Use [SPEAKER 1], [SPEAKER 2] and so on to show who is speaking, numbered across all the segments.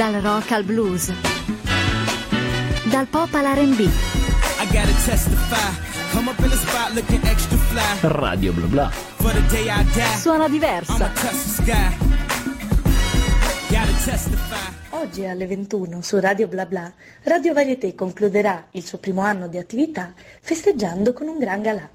[SPEAKER 1] Dal rock al blues. Dal pop all'R&B.
[SPEAKER 2] I gotta testify. Come up in the spot looking extra fly.
[SPEAKER 3] Radio bla bla.
[SPEAKER 2] For the day I die,
[SPEAKER 1] Suona diversa.
[SPEAKER 4] Oggi alle 21 su Radio Bla Bla, Radio Varieté concluderà il suo primo anno di attività festeggiando con un gran galà.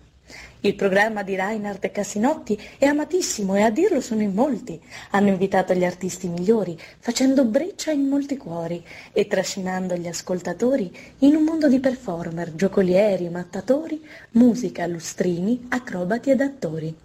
[SPEAKER 4] Il programma di Reinhard Cassinotti è amatissimo e a dirlo sono in molti. Hanno invitato gli artisti migliori, facendo breccia in molti cuori e trascinando gli ascoltatori in un mondo di performer, giocolieri, mattatori, musica, lustrini, acrobati ed attori.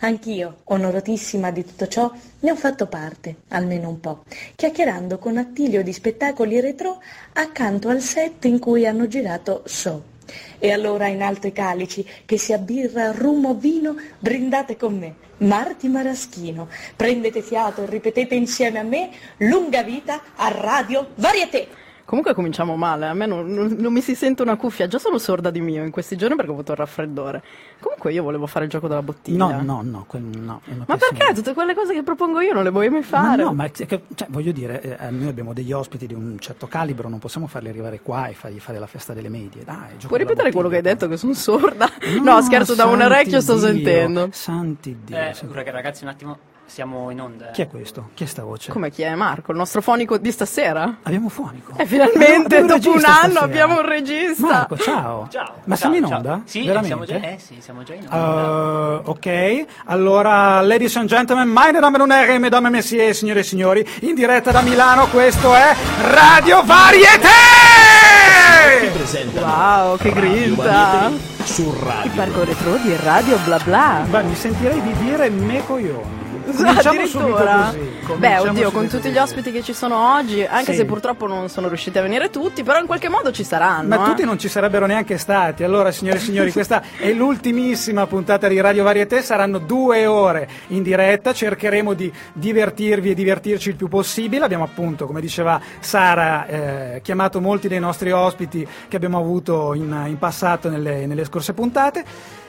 [SPEAKER 4] Anch'io, onoratissima di tutto ciò, ne ho fatto parte, almeno un po', chiacchierando con Attilio di spettacoli retro accanto al set in cui hanno girato Show. E allora in alto i calici, che sia birra, rum o vino, brindate con me. Marti Maraschino, prendete fiato e ripetete insieme a me lunga vita a Radio Varieté.
[SPEAKER 5] Comunque cominciamo male, a me non, non- non mi si sente una cuffia, già sono sorda di mio in questi giorni perché ho avuto il raffreddore. Comunque io volevo fare il gioco della bottiglia.
[SPEAKER 6] No, no, no, no,
[SPEAKER 5] Ma perché tutte quelle cose che propongo io non le vuoi mai fare?
[SPEAKER 6] Ma no, ma cioè, voglio dire, eh, noi abbiamo degli ospiti di un certo calibro, non possiamo farli arrivare qua e fargli fare la festa delle medie. Dai, gioco
[SPEAKER 5] Puoi ripetere quello che hai detto che sono sorda? No, scherzo, da un orecchio sto sentendo.
[SPEAKER 6] Santi Dio.
[SPEAKER 7] Eh, ragazzi, un attimo, siamo in onda. eh.
[SPEAKER 6] Chi è questo? Chi è sta voce?
[SPEAKER 5] Come chi è Marco, il nostro fonico di stasera?
[SPEAKER 6] Abbiamo fonico.
[SPEAKER 5] E finalmente,
[SPEAKER 6] Abbiamo un
[SPEAKER 5] dopo un anno,
[SPEAKER 6] stasera.
[SPEAKER 5] abbiamo un regista.
[SPEAKER 6] Marco, ciao.
[SPEAKER 7] Ciao.
[SPEAKER 6] Ma
[SPEAKER 7] ciao,
[SPEAKER 6] siamo in
[SPEAKER 7] ciao.
[SPEAKER 6] onda?
[SPEAKER 7] Sì,
[SPEAKER 6] Veramente?
[SPEAKER 7] siamo già, eh, sì, siamo già in onda.
[SPEAKER 6] Uh, ok, allora, ladies and gentlemen, meine Damen und Herren, mesdames et messieurs, signore e signori, in diretta da Milano, questo è Radio Varieté!
[SPEAKER 5] Wow, che grinta!
[SPEAKER 3] Su
[SPEAKER 5] Il
[SPEAKER 3] Radio.
[SPEAKER 5] parco retro di Radio Bla Bla.
[SPEAKER 6] Beh, mi sentirei di dire me coglioni. Cominciamo
[SPEAKER 5] Addirittura?
[SPEAKER 6] così.
[SPEAKER 5] Beh, oddio, con tutti gli
[SPEAKER 6] così.
[SPEAKER 5] ospiti che ci sono oggi, anche
[SPEAKER 6] Sì.
[SPEAKER 5] se purtroppo non sono riusciti a venire tutti, però in qualche modo ci saranno.
[SPEAKER 6] Ma
[SPEAKER 5] eh.
[SPEAKER 6] tutti non ci sarebbero neanche stati. Allora, signore e signori, questa è l'ultimissima puntata di Radio Varieté. Saranno due ore in diretta. Cercheremo di divertirvi e divertirci il più possibile. Abbiamo appunto, come diceva Sara, eh, chiamato molti dei nostri ospiti che abbiamo avuto in, in passato nelle, nelle scorse puntate.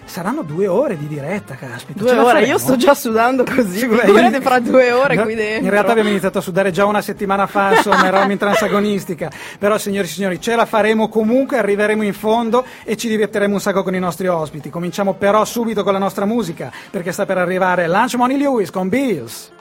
[SPEAKER 6] Saranno due ore di diretta, caspita.
[SPEAKER 5] Due ore, io sto già sudando così.
[SPEAKER 6] Io-
[SPEAKER 5] fra due ore
[SPEAKER 6] No,
[SPEAKER 5] qui dentro.
[SPEAKER 6] In realtà abbiamo iniziato a sudare già una settimana fa, insomma, eravamo in transagonistica. Però, signori e signori, ce la faremo comunque, arriveremo in fondo e ci divertiremo un sacco con i nostri ospiti. Cominciamo però subito con la nostra musica, perché sta per arrivare Lunch Money Lewis con Bills.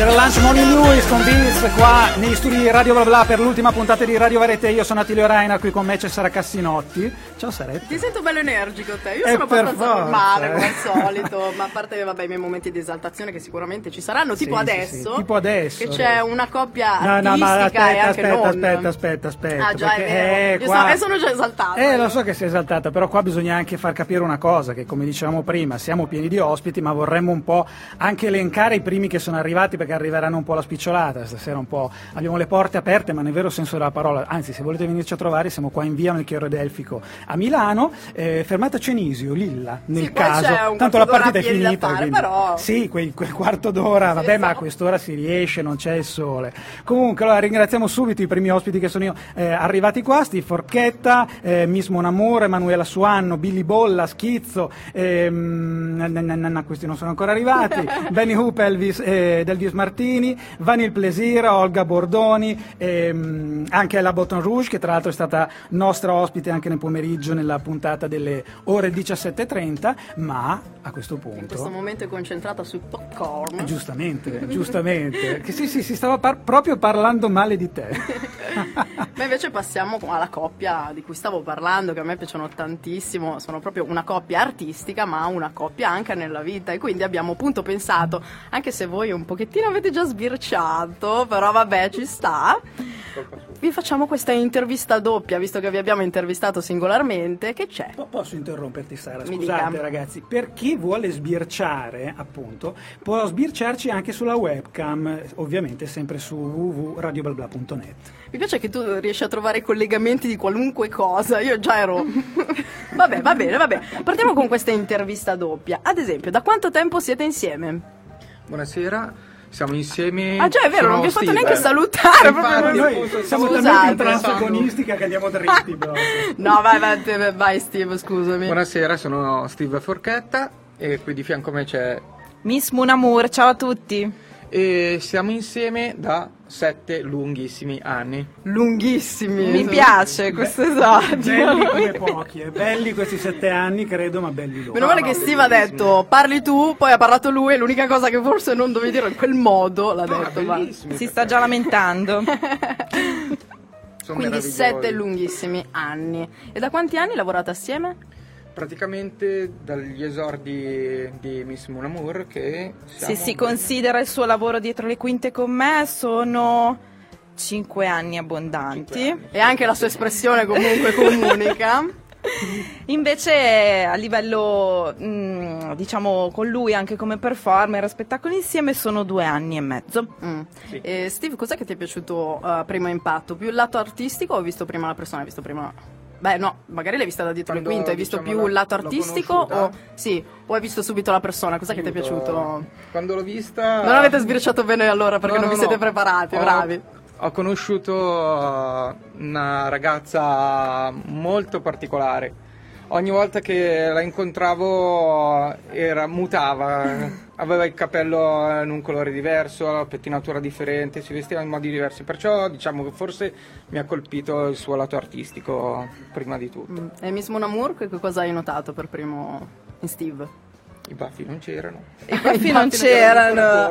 [SPEAKER 6] Era Lunch Money Lewis con Bills qua negli studi di Radio Bla Bla per l'ultima puntata di Radio Varete. Io sono Attilio Raina, qui con me c'è Sara Cassinotti. Ciao Saretta.
[SPEAKER 5] Ti sento bello energico te, io
[SPEAKER 6] Eh,
[SPEAKER 5] sono abbastanza
[SPEAKER 6] forza,
[SPEAKER 5] normale come al solito, ma a parte vabbè, i miei momenti di esaltazione che sicuramente ci saranno, tipo
[SPEAKER 6] Sì, sì,
[SPEAKER 5] adesso,
[SPEAKER 6] sì, tipo adesso,
[SPEAKER 5] che c'è una coppia
[SPEAKER 6] No, no, ma aspetta,
[SPEAKER 5] e
[SPEAKER 6] aspetta, aspetta, aspetta, aspetta.
[SPEAKER 5] Ah, già, è vero.
[SPEAKER 6] eh, qua-
[SPEAKER 5] sono- e sono già esaltata.
[SPEAKER 6] Eh,
[SPEAKER 5] io.
[SPEAKER 6] lo so che sei esaltata, però qua bisogna anche far capire una cosa, che come dicevamo prima, siamo pieni di ospiti, ma vorremmo un po' anche elencare i primi che sono arrivati, perché arriveranno un po' la spicciolata, stasera un po', abbiamo le porte aperte, ma nel vero senso della parola, anzi se volete venirci a trovare siamo qua in via Melchiorre Delfico a Milano, eh, fermata Cenisio, Lilla, nel
[SPEAKER 5] Sì,
[SPEAKER 6] caso, tanto la partita è finita,
[SPEAKER 5] fare,
[SPEAKER 6] quindi-
[SPEAKER 5] però-
[SPEAKER 6] sì, quel, quel quarto d'ora, vabbè, ma a
[SPEAKER 5] esatto.
[SPEAKER 6] quest'ora si riesce, non c'è il sole. Comunque, allora ringraziamo subito i primi ospiti che sono eh, arrivati qua: Steve Forchetta, eh, Miss Monamore, Emanuela Suanno, Billy Bolla, Schizzo, ehm, questi non sono ancora arrivati, Benny Hoop, Elvis, eh, Elvis Martini, Vanil Plesir, Olga Bordoni, ehm, anche la Botton Rouge, che tra l'altro è stata nostra ospite anche nel pomeriggio nella puntata delle ore 17.30, ma a questo
[SPEAKER 5] In questo
[SPEAKER 6] punto.
[SPEAKER 5] momento è concentrata sul popcorn.
[SPEAKER 6] Eh, Giustamente, giustamente. Che sì, sì, si stava par- proprio parlando male di te.
[SPEAKER 5] Ma invece passiamo alla coppia di cui stavo parlando, che a me piacciono tantissimo, sono proprio una coppia artistica, ma una coppia anche nella vita. E quindi abbiamo appunto pensato, anche se voi un pochettino avete già sbirciato, però vabbè, ci sta. Vi facciamo questa intervista doppia, visto che vi abbiamo intervistato singolarmente. Che c'è?
[SPEAKER 6] Po- Posso interromperti Sara? Scusate ragazzi, per chi vuole sbirciare appunto può sbirciarci anche sulla webcam, ovviamente sempre su www.radioblabla.net.
[SPEAKER 5] Mi piace che tu riesci a trovare collegamenti di qualunque cosa. Io già ero. vabbè, va bene, vabbè. Partiamo con questa intervista doppia. Ad esempio, da quanto tempo siete insieme?
[SPEAKER 8] Buonasera, siamo insieme.
[SPEAKER 5] Ah, già è vero, non vi ho fatto neanche salutare.
[SPEAKER 8] Infatti,
[SPEAKER 5] proprio-
[SPEAKER 8] appunto,
[SPEAKER 6] siamo talmente transagonistica che andiamo dritti.
[SPEAKER 5] No, vai, vai, vai, Steve, scusami.
[SPEAKER 8] Buonasera, sono Steve Forchetta e qui di fianco a me c'è...
[SPEAKER 3] Miss Munamour, ciao a tutti.
[SPEAKER 8] E siamo insieme da sette lunghissimi anni.
[SPEAKER 5] Lunghissimi.
[SPEAKER 3] Mi piace questo esordio.
[SPEAKER 6] Belli come pochi, eh. belli questi sette anni, credo, ma belli loro.
[SPEAKER 5] Meno male che Steve ha detto parli tu, poi ha parlato lui e l'unica cosa che forse non dovevi dire in quel modo l'ha detto. ma-
[SPEAKER 8] Bellissimi.
[SPEAKER 3] Si sta già lamentando.
[SPEAKER 8] Sono
[SPEAKER 5] Quindi sette lunghissimi anni. E da quanti anni lavorate assieme?
[SPEAKER 8] Praticamente dagli esordi di Miss Munamour che
[SPEAKER 3] Se si considera il suo lavoro dietro le quinte con me, sono cinque anni abbondanti.
[SPEAKER 8] Cinque anni.
[SPEAKER 5] E anche la sua espressione comunque comunica.
[SPEAKER 3] Invece a livello, mm, diciamo, con lui anche come performer a spettacoli insieme sono due anni e mezzo.
[SPEAKER 5] Mm.
[SPEAKER 8] Sì.
[SPEAKER 5] E Steve, cos'è che ti è piaciuto a primo impatto? Più il lato artistico o visto prima la persona? Visto prima... Beh no, magari l'hai vista da dietro le
[SPEAKER 8] Quando,
[SPEAKER 5] quinte, hai visto
[SPEAKER 8] diciamo,
[SPEAKER 5] più il lato artistico o... Sì, o hai visto subito la persona? Cos'è che ti è piaciuto?
[SPEAKER 8] Quando l'ho vista...
[SPEAKER 5] Non avete sbirciato bene allora perché
[SPEAKER 8] No,
[SPEAKER 5] non
[SPEAKER 8] no,
[SPEAKER 5] vi siete
[SPEAKER 8] no.
[SPEAKER 5] preparati,
[SPEAKER 8] Ho-
[SPEAKER 5] bravi.
[SPEAKER 8] Ho conosciuto una ragazza molto particolare. Ogni volta che la incontravo era, mutava, aveva il capello in un colore diverso, la pettinatura differente, si vestiva in modi diversi. Perciò diciamo che forse mi ha colpito il suo lato artistico prima di tutto.
[SPEAKER 5] Mm. E Miss che che cosa hai notato per primo in Steve?
[SPEAKER 8] I baffi non c'erano.
[SPEAKER 3] I baffi non c'erano.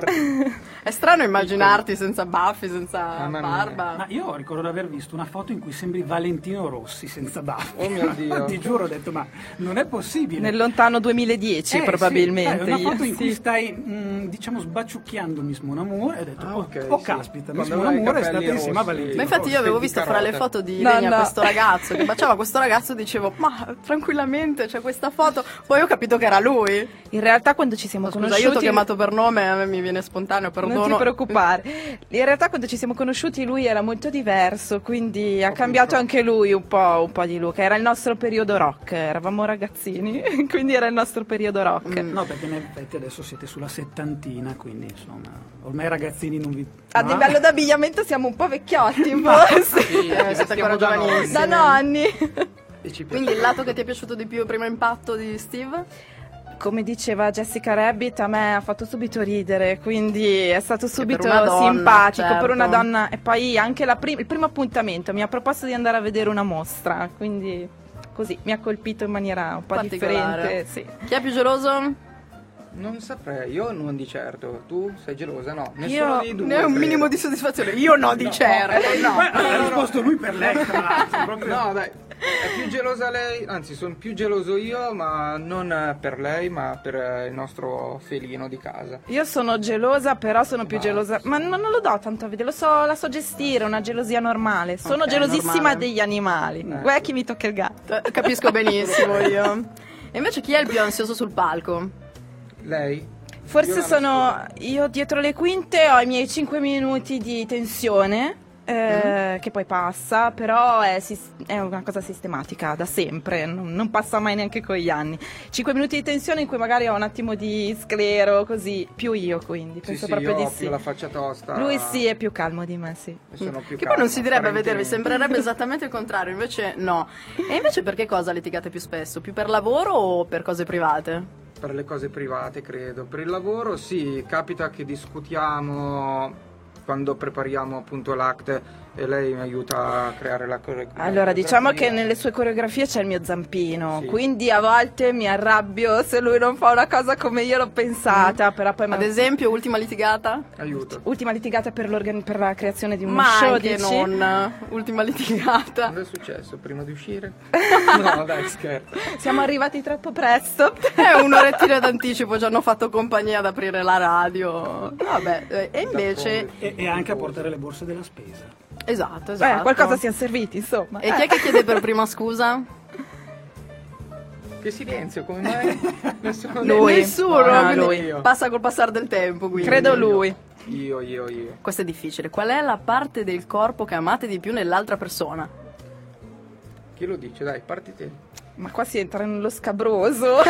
[SPEAKER 5] È strano immaginarti senza baffi, senza
[SPEAKER 8] Mamma mia.
[SPEAKER 5] barba.
[SPEAKER 6] Ma io ricordo di aver visto una foto in cui sembri Valentino Rossi senza baffi.
[SPEAKER 8] Oh mio Dio.
[SPEAKER 6] Ti giuro, ho detto, ma non è possibile.
[SPEAKER 3] Nel lontano 2010
[SPEAKER 6] Eh,
[SPEAKER 3] probabilmente.
[SPEAKER 6] Sì, è una foto
[SPEAKER 3] io,
[SPEAKER 6] in cui
[SPEAKER 3] sì.
[SPEAKER 6] stai, mh, diciamo, sbaciucchiando Miss Monamour e ho detto,
[SPEAKER 8] Ah,
[SPEAKER 6] oh,
[SPEAKER 8] ok,
[SPEAKER 6] oh,
[SPEAKER 8] sì.
[SPEAKER 6] caspita, Miss
[SPEAKER 8] i
[SPEAKER 6] Monamour è stata insieme a. Valentino
[SPEAKER 5] Ma infatti io avevo visto fra le foto di
[SPEAKER 3] No, no.
[SPEAKER 5] questo ragazzo che baciava questo ragazzo dicevo ma tranquillamente c'è questa foto poi ho capito che era lui
[SPEAKER 3] In realtà quando ci siamo
[SPEAKER 5] scusa
[SPEAKER 3] conosciuti...
[SPEAKER 5] io ti ho chiamato per nome a me mi viene spontaneo perdono
[SPEAKER 3] Non ti preoccupare. In realtà quando ci siamo conosciuti lui era molto diverso, quindi ha cambiato anche lui un po', un po' di look. Era il nostro periodo rock, eravamo ragazzini, quindi era il nostro periodo rock.
[SPEAKER 6] No, perché in effetti adesso siete sulla settantina, quindi insomma, ormai i ragazzini non vi...
[SPEAKER 3] A
[SPEAKER 6] no?
[SPEAKER 3] livello d'abbigliamento siamo un po' vecchiotti, forse.
[SPEAKER 8] Sì,
[SPEAKER 5] Eh, siete ancora
[SPEAKER 8] da
[SPEAKER 5] giovanissimi.
[SPEAKER 3] da nonni.
[SPEAKER 5] Quindi il lato che ti è piaciuto di più primo impatto di Steve
[SPEAKER 3] Come diceva Jessica Rabbit, a me ha fatto subito ridere, quindi è stato subito
[SPEAKER 5] una donna,
[SPEAKER 3] simpatico
[SPEAKER 5] certo.
[SPEAKER 3] per una donna. E poi anche la prim- il primo appuntamento mi ha proposto di andare a vedere una mostra, quindi così mi ha colpito in maniera un po' differente. Sì.
[SPEAKER 5] chi è più geloso?
[SPEAKER 8] Non saprei, io non di certo. Tu sei gelosa? No,
[SPEAKER 3] Io
[SPEAKER 8] nessuno dei due.
[SPEAKER 5] ne ho un
[SPEAKER 8] credo.
[SPEAKER 5] minimo di soddisfazione io no di certo no.
[SPEAKER 6] Ma ha risposto lui per lei, tra l'altro. proprio-
[SPEAKER 8] No, dai, è più gelosa lei, anzi sono più geloso io, ma non eh, per lei, ma per eh, il nostro felino di casa.
[SPEAKER 3] Io sono gelosa, però sono più
[SPEAKER 8] Basta.
[SPEAKER 3] gelosa. Ma non, non lo do tanto a vedere, lo so, la so gestire, una gelosia normale. Sono
[SPEAKER 5] Ok,
[SPEAKER 3] gelosissima
[SPEAKER 5] normale.
[SPEAKER 3] degli animali. Guarda chi mi tocca il gatto.
[SPEAKER 5] Eh, capisco benissimo io e invece chi è il più ansioso sul palco?
[SPEAKER 8] Lei?
[SPEAKER 3] Forse
[SPEAKER 8] Io
[SPEAKER 3] sono io dietro le quinte, ho i miei 5 minuti di tensione. Eh, Che poi passa, però è, è una cosa sistematica da sempre, non, non passa mai neanche con gli anni. 5 minuti di tensione in cui magari ho un attimo di sclero, così, più io quindi,
[SPEAKER 8] Sì,
[SPEAKER 3] penso
[SPEAKER 8] sì,
[SPEAKER 3] proprio
[SPEAKER 8] io
[SPEAKER 3] di
[SPEAKER 8] ho
[SPEAKER 3] sì.
[SPEAKER 8] più la faccia tosta.
[SPEAKER 3] Lui sì è più calmo di me, sì.
[SPEAKER 8] e sono più
[SPEAKER 5] Che poi non si direbbe a vedervi, sembrerebbe esattamente il contrario, invece no. E invece per che cosa litigate più spesso? Più per lavoro o per cose private?
[SPEAKER 8] Per le cose private, credo. Per il lavoro, sì, capita che discutiamo quando prepariamo appunto l'act e lei mi aiuta a creare la coreografia.
[SPEAKER 3] Allora, diciamo che nelle sue coreografie c'è il mio zampino,
[SPEAKER 8] Sì.
[SPEAKER 3] quindi a volte mi arrabbio se lui non fa una cosa come io l'ho pensata, però poi...
[SPEAKER 5] Ad esempio, ultima litigata?
[SPEAKER 8] Aiuto.
[SPEAKER 3] Ultima litigata per, l'organ- per la creazione di uno
[SPEAKER 5] Ma
[SPEAKER 3] show,
[SPEAKER 5] anche
[SPEAKER 3] dici?
[SPEAKER 5] non. Ultima litigata.
[SPEAKER 8] Cosa è successo prima di uscire? no, dai, scherzo.
[SPEAKER 3] Siamo arrivati troppo presto.
[SPEAKER 5] È un'orettina d'anticipo, ci hanno fatto compagnia ad aprire la radio. Vabbè, eh, e invece...
[SPEAKER 6] E, e anche a portare le borse della spesa.
[SPEAKER 5] Esatto, esatto.
[SPEAKER 3] Eh, qualcosa siamo serviti, insomma.
[SPEAKER 5] E chi è che chiede per prima scusa?
[SPEAKER 8] Che silenzio, come mai? Nessuno
[SPEAKER 3] Lui.
[SPEAKER 5] Nessuno,
[SPEAKER 3] Ah,
[SPEAKER 5] quindi
[SPEAKER 3] lui.
[SPEAKER 5] passa col passare del tempo. Quindi.
[SPEAKER 3] Credo lui.
[SPEAKER 8] Io, io, io.
[SPEAKER 5] Questo è difficile. Qual è la parte del corpo che amate di più nell'altra persona?
[SPEAKER 8] Chi lo dice? Dai, parti te.
[SPEAKER 3] Ma qua si entra nello scabroso.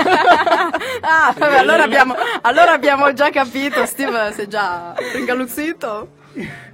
[SPEAKER 5] Ah, vabbè, allora abbiamo, allora abbiamo già capito. Steve si è già ringaluzzito.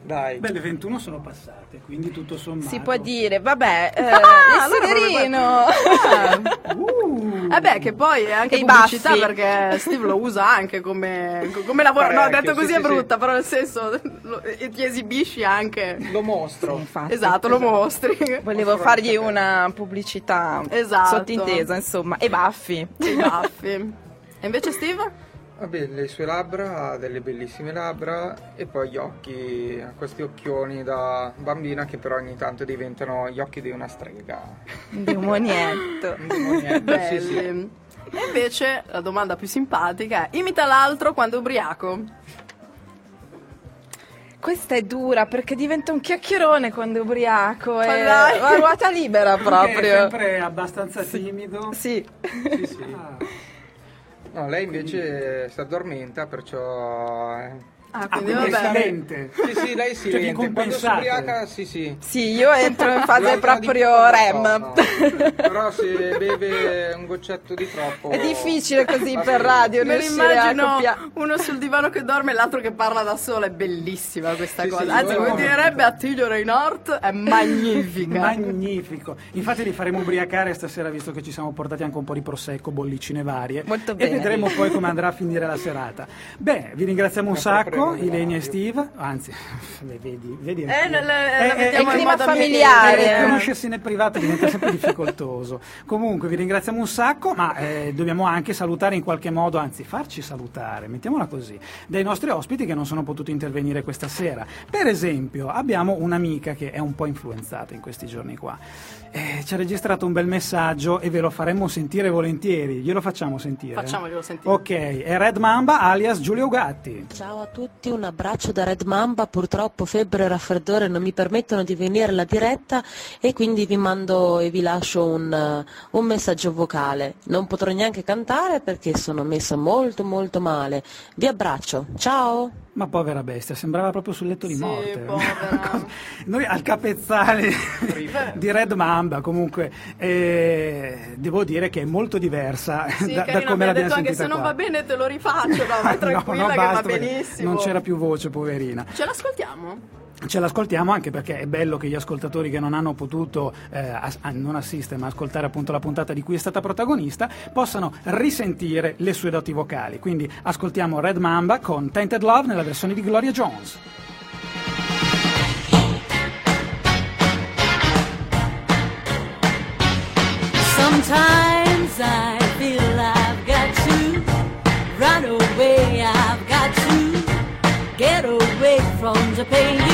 [SPEAKER 8] Dai.
[SPEAKER 6] Beh, le 21 sono passate, quindi tutto sommato.
[SPEAKER 3] si può dire, vabbè, eh,
[SPEAKER 5] Ah,
[SPEAKER 3] il
[SPEAKER 5] allora
[SPEAKER 3] Severino.
[SPEAKER 6] Uh,
[SPEAKER 5] Eh beh, che poi è anche
[SPEAKER 3] E i
[SPEAKER 5] pubblicità
[SPEAKER 3] baffi.
[SPEAKER 5] perché Steve lo usa anche come, come lavoro. No,
[SPEAKER 8] Parecchio,
[SPEAKER 5] detto così
[SPEAKER 8] sì,
[SPEAKER 5] è
[SPEAKER 8] sì,
[SPEAKER 5] brutta, però nel senso lo- e ti esibisci anche.
[SPEAKER 8] Lo mostro.
[SPEAKER 3] Infatti.
[SPEAKER 5] Esatto, lo mostri.
[SPEAKER 3] Volevo fargli una pubblicità
[SPEAKER 5] Esatto.
[SPEAKER 3] sottintesa, insomma, e baffi.
[SPEAKER 5] I baffi. E invece Steve?
[SPEAKER 8] Vabbè, le sue labbra, ha delle bellissime labbra e poi gli occhi, ha questi occhioni da bambina che però ogni tanto diventano gli occhi di una strega.
[SPEAKER 3] Un demonietto.
[SPEAKER 8] Un demonietto, sì, sì.
[SPEAKER 5] E invece la domanda più simpatica è: imita l'altro quando è ubriaco?
[SPEAKER 3] Questa è dura perché diventa un chiacchierone quando è ubriaco. È
[SPEAKER 5] dai.
[SPEAKER 3] a ruota libera
[SPEAKER 6] Che è
[SPEAKER 3] proprio.
[SPEAKER 6] sempre abbastanza timido.
[SPEAKER 3] Sì.
[SPEAKER 8] Sì, sì.
[SPEAKER 6] Ah.
[SPEAKER 8] No, lei invece si addormenta, perciò...
[SPEAKER 5] Ah,
[SPEAKER 6] Ah,
[SPEAKER 5] quindi
[SPEAKER 6] è
[SPEAKER 5] vabbè.
[SPEAKER 6] silente.
[SPEAKER 8] Sì, sì, lei si
[SPEAKER 6] Cioè.
[SPEAKER 8] Quando si ubriaca, sì, sì.
[SPEAKER 3] Sì, io entro in fase proprio REM.
[SPEAKER 8] no, no. Però se beve un goccetto di troppo...
[SPEAKER 3] È difficile così per
[SPEAKER 8] bene.
[SPEAKER 3] radio
[SPEAKER 5] Me
[SPEAKER 3] riuscire a coppia-
[SPEAKER 5] uno sul divano che dorme e l'altro che parla da solo, è bellissima questa
[SPEAKER 8] Sì,
[SPEAKER 5] cosa.
[SPEAKER 8] sì,
[SPEAKER 5] Anzi, come direbbe Attilio Reinhardt, è magnifica.
[SPEAKER 6] Magnifico. Infatti li faremo ubriacare stasera visto che ci siamo portati anche un po' di prosecco, bollicine varie.
[SPEAKER 3] Molto
[SPEAKER 6] E
[SPEAKER 3] bene.
[SPEAKER 6] vedremo poi come andrà a finire la serata. Beh, vi ringraziamo un sacco, Ilenia e. Steve. Anzi, vedi, vedi.
[SPEAKER 5] Eh,
[SPEAKER 6] Eh, eh,
[SPEAKER 5] mettiamo
[SPEAKER 3] il clima familiare.
[SPEAKER 6] Conoscersi nel privato diventa sempre difficoltoso. Comunque vi ringraziamo un sacco, ma eh, dobbiamo anche salutare in qualche modo, anzi farci salutare, mettiamola così, dai nostri ospiti che non sono potuti intervenire questa sera. Per esempio, abbiamo un'amica che è un po' influenzata in questi giorni qua. Eh, ci ha registrato un bel messaggio e ve lo faremmo sentire volentieri. Glielo facciamo sentire?
[SPEAKER 5] Facciamoglielo sentire.
[SPEAKER 6] Ok, è Red Mamba alias Giulio Gatti.
[SPEAKER 9] Ciao a tutti, un abbraccio da Red Mamba, purtroppo febbre e raffreddore non mi permettono di venire alla diretta e quindi vi mando e vi lascio un, un messaggio vocale. Non potrò neanche cantare perché sono messa molto molto male. Vi abbraccio, ciao!
[SPEAKER 6] Ma povera bestia, sembrava proprio sul letto di
[SPEAKER 5] Sì,
[SPEAKER 6] morte. Noi al capezzale di Red Mamba, comunque, eh, devo dire che è molto diversa
[SPEAKER 5] Sì,
[SPEAKER 6] da, da come l'abbiamo
[SPEAKER 5] detto anche se non
[SPEAKER 6] qua.
[SPEAKER 5] va bene te lo rifaccio, no, vai
[SPEAKER 6] No,
[SPEAKER 5] tranquilla
[SPEAKER 6] no,
[SPEAKER 5] che
[SPEAKER 6] basta,
[SPEAKER 5] va
[SPEAKER 6] perché
[SPEAKER 5] benissimo.
[SPEAKER 6] Non c'era più voce, poverina.
[SPEAKER 5] Ce l'ascoltiamo?
[SPEAKER 6] Ce l'ascoltiamo anche perché è bello che gli ascoltatori che non hanno potuto eh, as- ah, non assistere ma ascoltare appunto la puntata di cui è stata protagonista possano risentire le sue doti vocali. Quindi ascoltiamo Red Mamba con Tainted Love nella versione di Gloria Jones.
[SPEAKER 10] Sometimes I feel I've got to run away. I've got to get away from the pain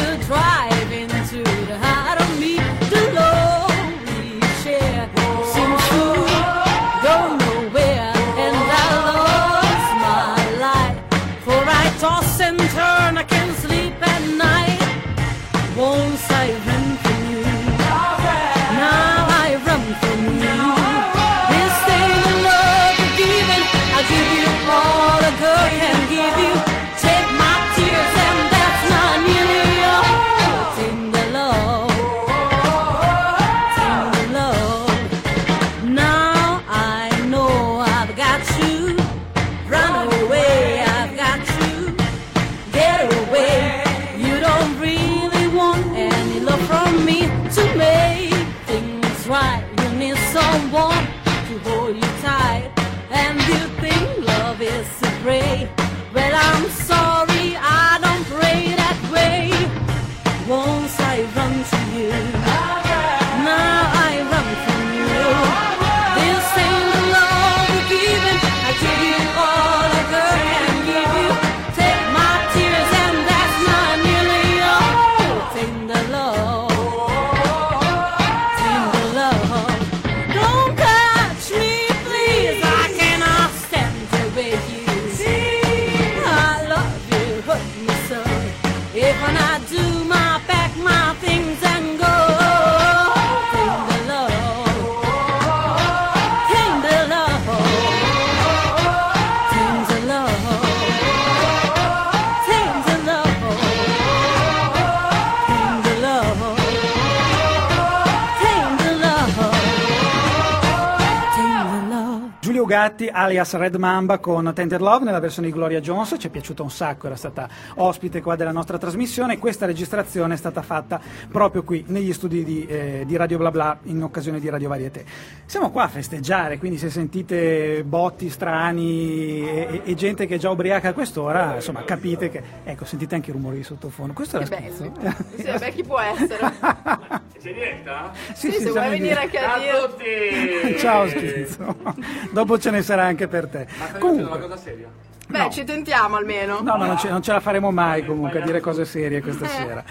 [SPEAKER 6] alias Red Mamba con Tented Love nella versione di Gloria Jones, ci è piaciuta un sacco, era stata ospite qua della nostra trasmissione. Questa registrazione è stata fatta proprio qui negli studi di, eh, di Radio Bla Bla in occasione di Radio Varieté. Siamo qua a festeggiare, quindi se sentite botti strani e, e- e gente che è già ubriaca a quest'ora, insomma capite che, ecco, sentite anche i rumori di sottofondo. Questo è
[SPEAKER 5] Che. Sì, beh, chi può essere?
[SPEAKER 11] Sei diretta?
[SPEAKER 5] Sì,
[SPEAKER 6] sì,
[SPEAKER 5] se
[SPEAKER 6] siamo
[SPEAKER 5] vuoi venire anche a
[SPEAKER 11] tutti!
[SPEAKER 6] Ciao schizzo. Dopo ce ne sarà anche per te.
[SPEAKER 11] Ma stai
[SPEAKER 6] Comunque,
[SPEAKER 11] una cosa seria?
[SPEAKER 5] Beh,
[SPEAKER 6] No.
[SPEAKER 5] ci tentiamo almeno.
[SPEAKER 6] No, ma non ce, non ce la faremo mai comunque a dire cose serie questa sera.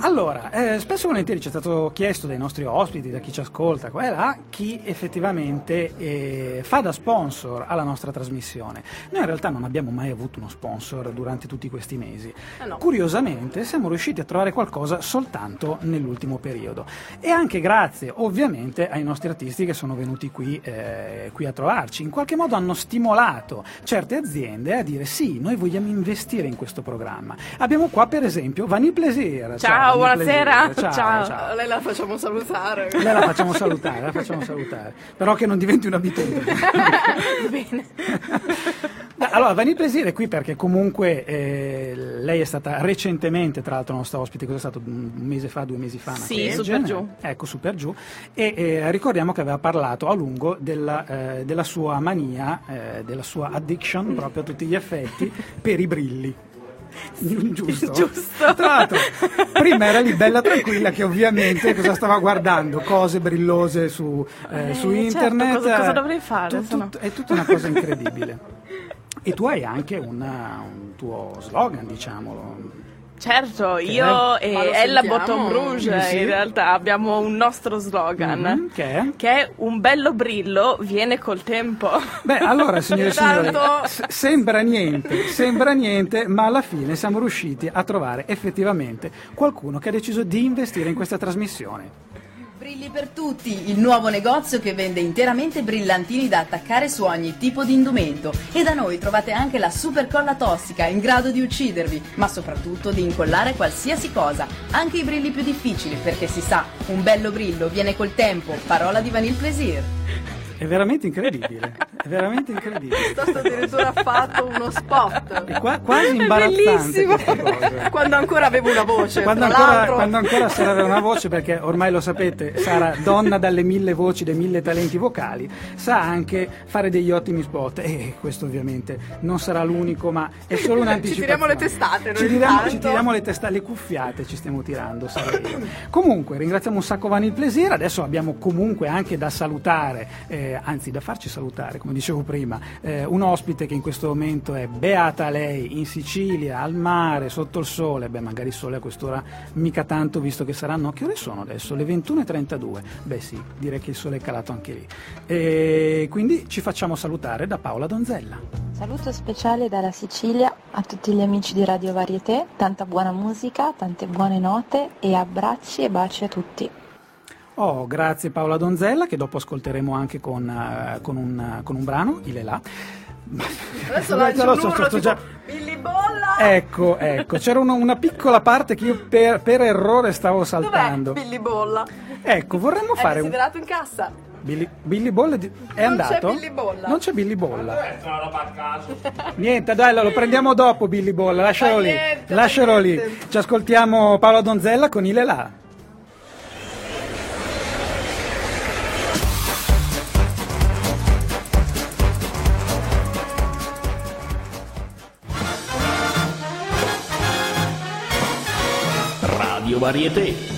[SPEAKER 6] Allora, eh, spesso e volentieri ci è stato chiesto dai nostri ospiti, da chi ci ascolta, qua e là, chi effettivamente eh, fa da sponsor alla nostra trasmissione. Noi in realtà non abbiamo mai avuto uno sponsor durante tutti questi mesi.
[SPEAKER 5] Eh no.
[SPEAKER 6] Curiosamente siamo riusciti a trovare qualcosa soltanto nell'ultimo periodo. E anche grazie ovviamente ai nostri artisti che sono venuti qui, eh, qui a trovarci. In qualche modo hanno stimolato certe aziende a dire sì, noi vogliamo investire in questo programma. Abbiamo qua per esempio Vanille Plaisir.
[SPEAKER 3] Ciao,
[SPEAKER 6] Vanille
[SPEAKER 3] buonasera.
[SPEAKER 6] Plaisir.
[SPEAKER 3] Ciao.
[SPEAKER 6] ciao.
[SPEAKER 5] Lei la facciamo salutare.
[SPEAKER 6] Lei la facciamo salutare, la facciamo salutare. Però che non diventi un'abitudine.
[SPEAKER 3] Bene.
[SPEAKER 6] Allora, Vanille Plaisir è qui perché comunque eh, lei è stata recentemente, tra l'altro, nostra ospite, cosa è stato? Un mese fa, due mesi fa? una
[SPEAKER 3] Sì, super
[SPEAKER 6] genere.
[SPEAKER 3] giù.
[SPEAKER 6] Ecco, super giù. E eh, ricordiamo che aveva parlato a lungo della, eh, della sua mania, eh, della sua addiction, proprio a tutti gli effetti, per i brilli. Giusto?
[SPEAKER 3] Giusto.
[SPEAKER 6] Tra l'altro, prima era lì bella tranquilla che ovviamente cosa stava guardando? Cose brillose su, eh,
[SPEAKER 3] Eh,
[SPEAKER 6] su
[SPEAKER 3] certo,
[SPEAKER 6] internet.
[SPEAKER 3] cosa- cosa
[SPEAKER 6] eh,
[SPEAKER 3] dovrei fare, no?
[SPEAKER 6] tut- è tutta una cosa incredibile. E tu hai anche una- un tuo slogan, diciamolo.
[SPEAKER 3] Certo,
[SPEAKER 6] Che
[SPEAKER 3] io e Ella
[SPEAKER 5] sentiamo?
[SPEAKER 3] Bottom Rouge
[SPEAKER 6] Sì.
[SPEAKER 3] in realtà abbiamo un nostro slogan
[SPEAKER 6] Mhm, che è?
[SPEAKER 3] che è un bello brillo viene col tempo.
[SPEAKER 6] Beh, allora, signore e signori,
[SPEAKER 5] Tanto-
[SPEAKER 6] s- sembra niente, sembra niente, ma alla fine siamo riusciti a trovare effettivamente qualcuno che ha deciso di investire in questa trasmissione.
[SPEAKER 12] Brilli per tutti, il nuovo negozio che vende interamente brillantini da attaccare su ogni tipo di indumento. E da noi trovate anche la super colla tossica in grado di uccidervi, ma soprattutto di incollare qualsiasi cosa, anche i brilli più difficili, perché si sa, un bello brillo viene col tempo, parola di Vanille Plaisir.
[SPEAKER 6] È veramente incredibile, è veramente incredibile.
[SPEAKER 5] Piuttosto addirittura fatto uno spot.
[SPEAKER 6] È qua- quasi imbarazzante
[SPEAKER 5] Bellissimo.
[SPEAKER 6] questa cosa.
[SPEAKER 5] Quando ancora avevo una voce.
[SPEAKER 6] Quando ancora, quando ancora Sara aveva una voce, perché ormai lo sapete, Sara, donna dalle mille voci, dei mille talenti vocali, sa anche fare degli ottimi spot. E questo ovviamente non sarà l'unico, ma è solo
[SPEAKER 5] Ci
[SPEAKER 6] un'anticipazione.
[SPEAKER 5] tiriamo le testate,
[SPEAKER 6] Ci tiriamo, ci tiriamo le testate, le cuffiate ci stiamo tirando. Sara. Comunque, ringraziamo un sacco Vanille Plaisir. Adesso abbiamo comunque anche da salutare, eh, anzi da farci salutare, come dicevo prima, eh, un ospite che in questo momento è beata lei in Sicilia, al mare, sotto il sole. Beh, magari il sole a quest'ora mica tanto, visto che saranno. Che ore sono adesso? Le 21.32. Beh, sì, direi che il sole è calato anche lì. E quindi ci facciamo salutare da Paola Donzella.
[SPEAKER 13] Saluto speciale dalla Sicilia a tutti gli amici di Radio Varieté, tanta buona musica, tante buone note e abbracci e baci a tutti.
[SPEAKER 6] Oh, grazie Paola Donzella, che dopo ascolteremo anche con, eh, con un, con un brano, Il è là.
[SPEAKER 5] Adesso
[SPEAKER 6] Lo
[SPEAKER 5] lancio
[SPEAKER 6] so,
[SPEAKER 5] un
[SPEAKER 6] so,
[SPEAKER 5] urlo
[SPEAKER 6] so già-
[SPEAKER 5] Bolla.
[SPEAKER 6] Ecco, ecco, c'era una, una piccola parte che io per, per errore stavo
[SPEAKER 5] Dov'è
[SPEAKER 6] saltando.
[SPEAKER 5] Billy Bolla?
[SPEAKER 6] Ecco, vorremmo
[SPEAKER 5] È
[SPEAKER 6] fare un...
[SPEAKER 5] desiderato in cassa.
[SPEAKER 6] Billy, Billy Bolla è di- è
[SPEAKER 5] Non c'è
[SPEAKER 6] andato?
[SPEAKER 5] Billy Bolla.
[SPEAKER 6] Non c'è Billy Bolla.
[SPEAKER 11] È.
[SPEAKER 6] Niente, dai, lo prendiamo dopo Billy Bolla, lascialo lì.
[SPEAKER 5] niente,
[SPEAKER 6] Lascialo
[SPEAKER 5] fa
[SPEAKER 6] lì.
[SPEAKER 5] niente.
[SPEAKER 6] Ci ascoltiamo Paola Donzella con Il è
[SPEAKER 11] Radio Varieté.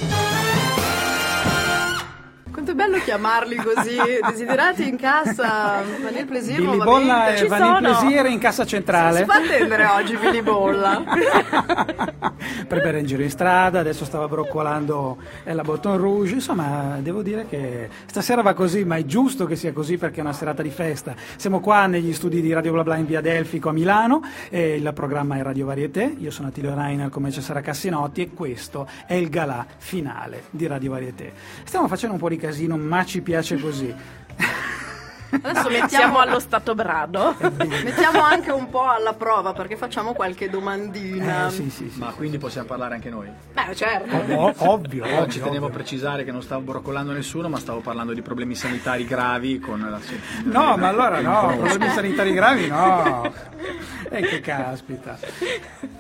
[SPEAKER 5] Bello chiamarli così, desiderati in cassa, Vanille Plaisir
[SPEAKER 6] Billy Bolla e
[SPEAKER 5] sono.
[SPEAKER 6] Plaisir in cassa
[SPEAKER 5] Si
[SPEAKER 6] centrale.
[SPEAKER 5] fa attendere oggi Billy Bolla.
[SPEAKER 6] Prepara in giro in strada, adesso stava broccolando la Botton Rouge, insomma devo dire che stasera va così, ma è giusto che sia così perché è una serata di festa. Siamo qua negli studi di Radio Bla Bla in via Delfico a Milano, il programma è Radio Varieté, io sono Attilio Rainer come Cesara Cassinotti e questo è il galà finale di Radio Varieté. Stiamo facendo un po' di casino, ma ci piace così.
[SPEAKER 5] Adesso mettiamo,
[SPEAKER 3] Siamo allo stato brado.
[SPEAKER 5] mettiamo anche un po' alla prova perché facciamo qualche domandina.
[SPEAKER 6] Eh, sì, sì, sì.
[SPEAKER 14] Ma quindi possiamo parlare anche noi?
[SPEAKER 5] Beh, certo.
[SPEAKER 6] O- ovvio, ovvio,
[SPEAKER 14] ci tenevo a precisare che non stavo broccolando nessuno, ma stavo parlando di problemi sanitari gravi con la
[SPEAKER 6] No, ma allora no, problemi sanitari gravi no. E che caspita.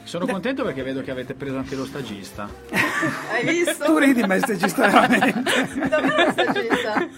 [SPEAKER 14] Sono contento perché vedo che avete preso anche lo stagista.
[SPEAKER 5] Hai visto?
[SPEAKER 6] Tu ridi, ma stai veramente.
[SPEAKER 5] Davvero stagista?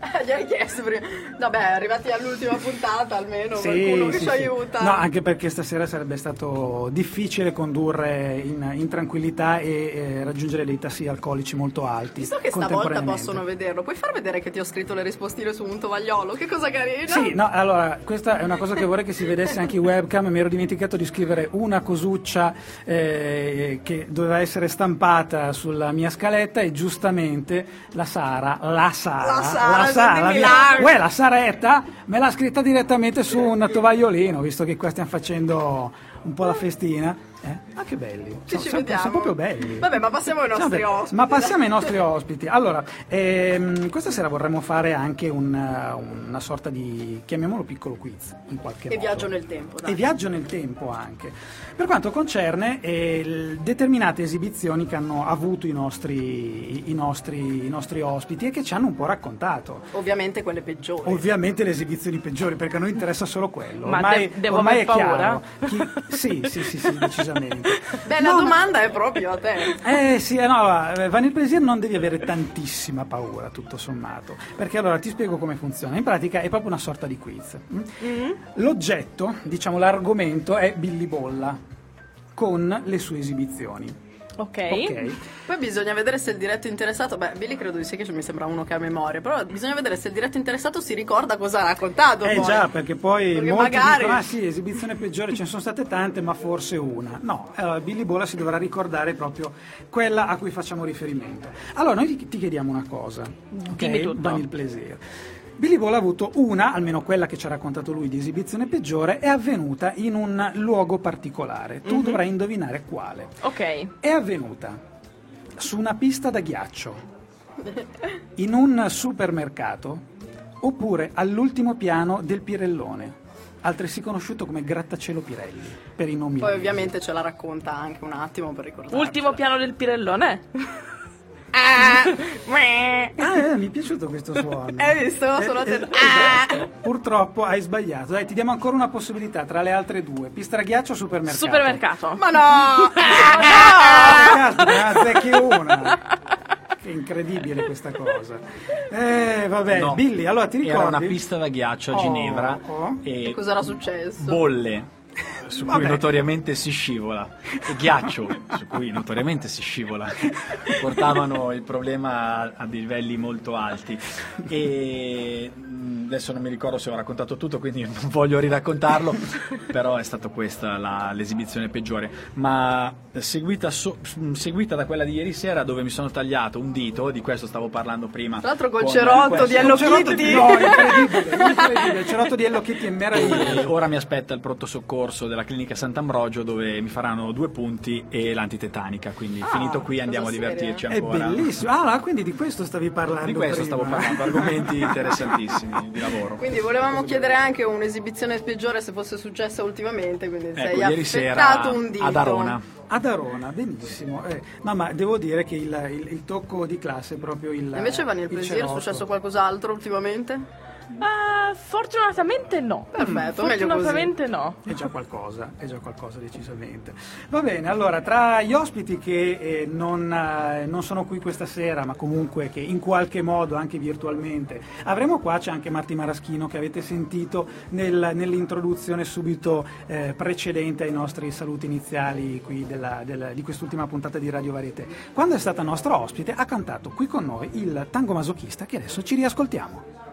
[SPEAKER 5] Gli hai chiesto prima. Vabbè, arrivati all'ultima puntata almeno qualcuno che
[SPEAKER 6] sì,
[SPEAKER 5] ci
[SPEAKER 6] sì.
[SPEAKER 5] aiuta.
[SPEAKER 6] No, anche perché stasera sarebbe stato difficile condurre in, in tranquillità e eh, raggiungere dei tassi alcolici molto alti.
[SPEAKER 5] Visto che stavolta possono vederlo, puoi far vedere che ti ho scritto le rispostine su un tovagliolo? Che cosa carina!
[SPEAKER 6] Sì, no, allora, questa è una cosa che vorrei che si vedesse anche in webcam. Mi ero dimenticato di scrivere una cosuccia eh, che doveva essere stampata sulla mia scaletta e giustamente la Sara, la Sara,
[SPEAKER 5] La Sara,
[SPEAKER 6] Sara,
[SPEAKER 5] Milano.
[SPEAKER 6] uè, la Saretta me l'ha scritta direttamente su un tovagliolino, visto che qua stiamo facendo un po' la festina. Eh? Ah, che belli,
[SPEAKER 5] Che
[SPEAKER 6] sono,
[SPEAKER 5] ci
[SPEAKER 6] sono-
[SPEAKER 5] vediamo.
[SPEAKER 6] sono proprio belli.
[SPEAKER 5] Vabbè, ma passiamo ai nostri ospiti.
[SPEAKER 6] Ma passiamo ai nostri ospiti. Allora, ehm, questa sera vorremmo fare anche un, una sorta di, chiamiamolo piccolo quiz, in qualche
[SPEAKER 5] E
[SPEAKER 6] modo.
[SPEAKER 5] viaggio nel tempo, dai.
[SPEAKER 6] E viaggio nel tempo anche. Per quanto concerne eh, determinate esibizioni che hanno avuto i nostri, i, nostri, i nostri ospiti e che ci hanno un po' raccontato.
[SPEAKER 5] Ovviamente quelle peggiori.
[SPEAKER 6] Ovviamente le esibizioni peggiori, perché a noi interessa solo quello.
[SPEAKER 3] Ma
[SPEAKER 6] ormai
[SPEAKER 3] de- devo
[SPEAKER 6] ormai è chiaro.
[SPEAKER 3] paura?
[SPEAKER 6] Chi- sì, sì, sì, sì, decisamente.
[SPEAKER 5] Beh, la domanda è proprio a te.
[SPEAKER 6] Eh sì, eh, no, eh, Vanille Plaisir non devi avere tantissima paura, tutto sommato, perché allora ti spiego come funziona. In pratica è proprio una sorta di quiz. mm? L'oggetto, diciamo l'argomento, è Billy Bolla con le sue esibizioni.
[SPEAKER 3] Ok.
[SPEAKER 6] Ok.
[SPEAKER 5] Poi bisogna vedere se il diretto interessato, beh, Billy credo di sì che mi sembra uno che ha memoria, però bisogna vedere se il diretto interessato si ricorda cosa ha raccontato.
[SPEAKER 6] Eh
[SPEAKER 5] poi.
[SPEAKER 6] già, perché poi
[SPEAKER 5] Perché
[SPEAKER 6] molti
[SPEAKER 5] magari-
[SPEAKER 6] dicono, ah sì, esibizione peggiore, ce ne sono state tante, ma forse una. No, allora Billy Bolla si dovrà ricordare proprio quella a cui facciamo riferimento. Allora, noi ti, chiediamo una cosa, ok?
[SPEAKER 3] Dimmi tutto.
[SPEAKER 6] Vanille Plaisir. Billy Bolla ha avuto una, almeno quella che ci ha raccontato lui di esibizione peggiore, è avvenuta in un luogo particolare. Tu
[SPEAKER 3] Mhm.
[SPEAKER 6] dovrai indovinare quale.
[SPEAKER 3] Ok.
[SPEAKER 6] È avvenuta su una pista da ghiaccio, in un supermercato, oppure all'ultimo piano del Pirellone, altresì conosciuto come Grattacielo Pirelli, per i nomi.
[SPEAKER 5] Poi ovviamente ce la racconta anche un attimo per ricordare.
[SPEAKER 3] Ultimo piano del Pirellone.
[SPEAKER 6] Ah, eh, mi è piaciuto questo suono.
[SPEAKER 5] Hai visto?
[SPEAKER 6] Eh,
[SPEAKER 5] Sono
[SPEAKER 6] eh,
[SPEAKER 5] attenta.
[SPEAKER 6] esatto. Purtroppo hai sbagliato. Dai, ti diamo ancora una possibilità tra le altre due: pista da ghiaccio o supermercato.
[SPEAKER 3] Supermercato.
[SPEAKER 5] Ma no!
[SPEAKER 6] Ah, caspita, ne azzecchi una. Che incredibile questa cosa. Eh, vabbè,
[SPEAKER 14] No.
[SPEAKER 6] Billy, allora ti ricordi?
[SPEAKER 14] Era una pista da ghiaccio a
[SPEAKER 6] Oh,
[SPEAKER 14] Ginevra
[SPEAKER 6] oh.
[SPEAKER 5] E
[SPEAKER 14] e
[SPEAKER 5] cosa era successo?
[SPEAKER 14] bolle su cui
[SPEAKER 6] Vabbè.
[SPEAKER 14] notoriamente si scivola e ghiaccio su cui notoriamente si scivola portavano il problema a, a livelli molto alti e mh, adesso non mi ricordo se ho raccontato tutto quindi non voglio riraccontarlo però è stata questa la- l'esibizione peggiore ma seguita, so- mh, seguita da quella di ieri sera dove mi sono tagliato un dito di questo stavo parlando prima
[SPEAKER 5] Tra l'altro col
[SPEAKER 14] con
[SPEAKER 5] cerotto di Hello Kitty.
[SPEAKER 6] No, incredibile, incredibile. Il cerotto di Hello Kitty è
[SPEAKER 14] E
[SPEAKER 6] meraviglioso.
[SPEAKER 14] ora mi aspetta il pronto soccorso della clinica Sant'Ambrogio dove mi faranno due punti e l'antitetanica, quindi finito qui andiamo a divertirci
[SPEAKER 6] È
[SPEAKER 14] ancora.
[SPEAKER 6] bellissimo. Ah, quindi di questo stavi parlando.
[SPEAKER 14] Di questo
[SPEAKER 6] prima.
[SPEAKER 14] stavo parlando, argomenti interessantissimi di lavoro.
[SPEAKER 5] Quindi volevamo chiedere anche un'esibizione peggiore se fosse successa ultimamente, quindi sei
[SPEAKER 14] Ecco, ieri sera
[SPEAKER 5] un dito.
[SPEAKER 14] ad Arona.
[SPEAKER 6] Ad Arona, benissimo. Eh, no, ma devo dire che il, il- il tocco di classe è proprio il.
[SPEAKER 5] Invece Vanille
[SPEAKER 6] il
[SPEAKER 5] Plaisir è successo qualcos'altro ultimamente?
[SPEAKER 3] Ah, fortunatamente no.
[SPEAKER 5] Perfetto.
[SPEAKER 3] Fortunatamente no.
[SPEAKER 6] È già qualcosa, è già qualcosa decisamente. Va bene, allora tra gli ospiti che eh, non, eh, non sono qui questa sera, ma comunque che in qualche modo, anche virtualmente, avremo qua c'è anche Marti Maraschino che avete sentito nel- nell'introduzione subito eh, precedente ai nostri saluti iniziali qui della- del- di quest'ultima puntata di Radio Varieté. Quando è stata nostra ospite ha cantato qui con noi il tango masochista che adesso ci riascoltiamo.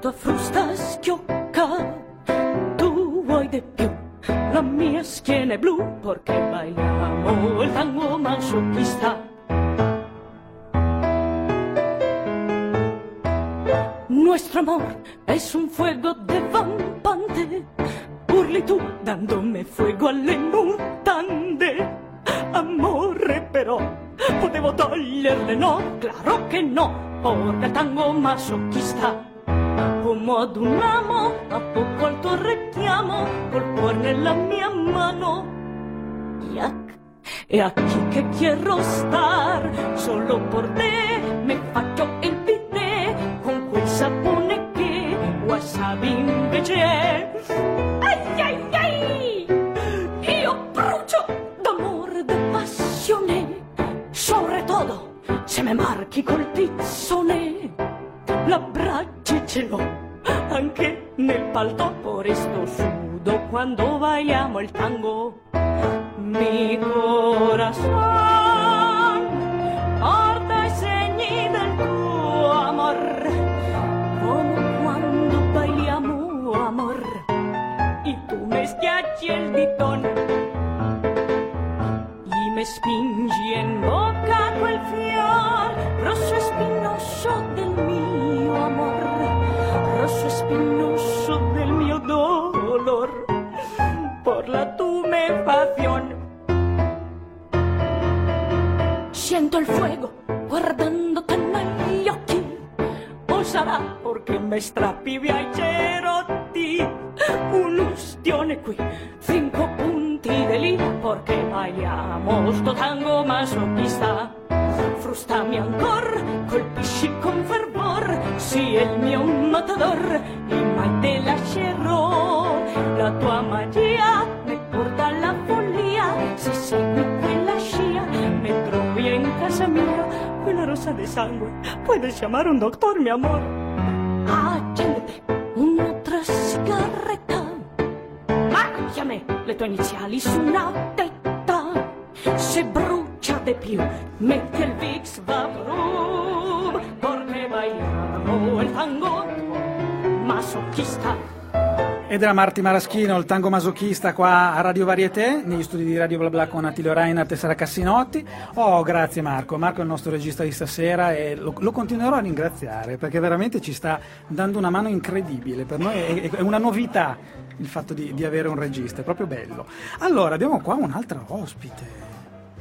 [SPEAKER 10] Tua frusta schiocca. Tu vuoi di più, la mia schiena è blu, perché bailiamo il tango masochista. Nuestro amor Es un fuego devampante. Urli tú dándome fuego alle mutande. Amore però, potevo toglierle no? Claro che no, porque el tango masochista. Come ad un a poco al tuo richiamo, col cuore nella mia mano. Yak. E aquí que quiero estar, solo por te me faccio il bidet con quel sapone che wasabi invece è. Ai ai ai! Io brucio d'amore, de passione, sobre todo se me marchi col tizzone. Ce l'ho anche nel palto, por esto sudo quando bailiamo il tango. Mi corazón porta i segni del tuo amor, come quando bailiamo amor, y tú me schiacci il ditón y me spingi in bocca quel fior rosso e spinoso del mio amor, rosso e spinoso del mio dolor, por la tumefazione. Siento el fuego guardándote negli occhi. O sarà perché me strappi via i cerotti. Un'ustione qui, cinco punti di lì, perché bailiamo sto tango masochista. Frustami ancor, colpisci con fervor, è il mio matador, e mai te lascerò. La tua magia mi porta alla follia, se segui quella scia, mi trovi in casa mia, quella rosa di sangue, puoi chiamare un doctor, mi amor. Accendete un'altra sigaretta, marchi a me le tue iniziali su una tetta, se di più, metti il Vicks Vaporub, perché bailiamo il tango masochista.
[SPEAKER 6] Ed era Marti Maraschino, il tango masochista qua a Radio Varieté, negli studi di Radio Bla Bla con Attilio Reinhardt e Sara Cassinotti. Oh, grazie Marco. Marco è il nostro regista di stasera e lo, lo continuerò a ringraziare perché veramente ci sta dando una mano incredibile. Per noi è, è una novità il fatto di, di avere un regista, è proprio bello. Allora, abbiamo qua un'altra ospite.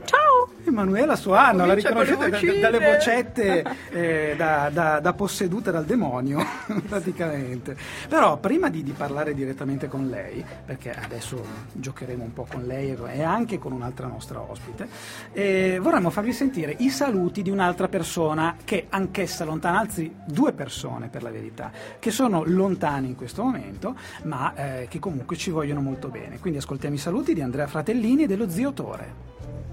[SPEAKER 6] Ciao! Emanuela Suano, la riconoscete
[SPEAKER 5] vocine.
[SPEAKER 6] dalle vocette eh, da, da- da possedute dal demonio, praticamente. Però prima di, di parlare direttamente con lei, perché adesso giocheremo un po' con lei e anche con un'altra nostra ospite, eh, vorremmo farvi sentire i saluti di un'altra persona che anch'essa lontana, anzi due persone per la verità, che sono lontane in questo momento, ma eh, che comunque ci vogliono molto bene. Quindi ascoltiamo i saluti di Andrea Fratellini e dello zio Tore.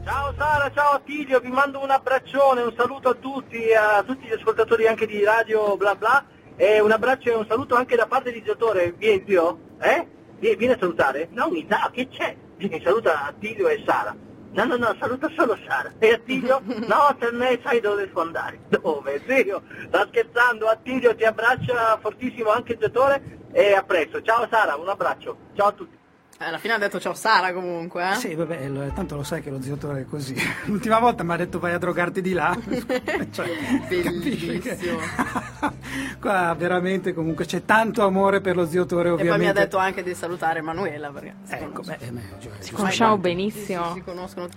[SPEAKER 15] Ciao Sara, ciao Attilio, vi mando un abbraccione, un saluto a tutti, a tutti gli ascoltatori anche di Radio Bla Bla e un abbraccio e un saluto anche da parte di Giotore. Vieni zio? Eh? Vieni, a salutare? No, mi sa, che c'è? Vieni, saluta Attilio e Sara. No, no, no, saluta solo Sara. E Attilio? No, per me sai dove devo andare. Dove? Zio? Sta scherzando, Attilio ti abbraccia fortissimo anche Giotore e a presto. Ciao Sara, un abbraccio. Ciao a tutti.
[SPEAKER 5] Eh, alla fine ha detto ciao Sara comunque, eh?
[SPEAKER 6] Sì, vabbè, lo- tanto lo sai che lo zio Tore è così. L'ultima volta mi ha detto vai a drogarti di là. Cioè,
[SPEAKER 5] Bellissimo.
[SPEAKER 6] Qua veramente comunque c'è tanto amore per lo zio Tore
[SPEAKER 5] E poi
[SPEAKER 6] ovviamente.
[SPEAKER 5] mi ha detto anche di salutare Emanuela perché si
[SPEAKER 6] Ecco, beh, eh, cioè,
[SPEAKER 5] Si
[SPEAKER 1] conosciamo benissimo.
[SPEAKER 5] sì, si conoscono.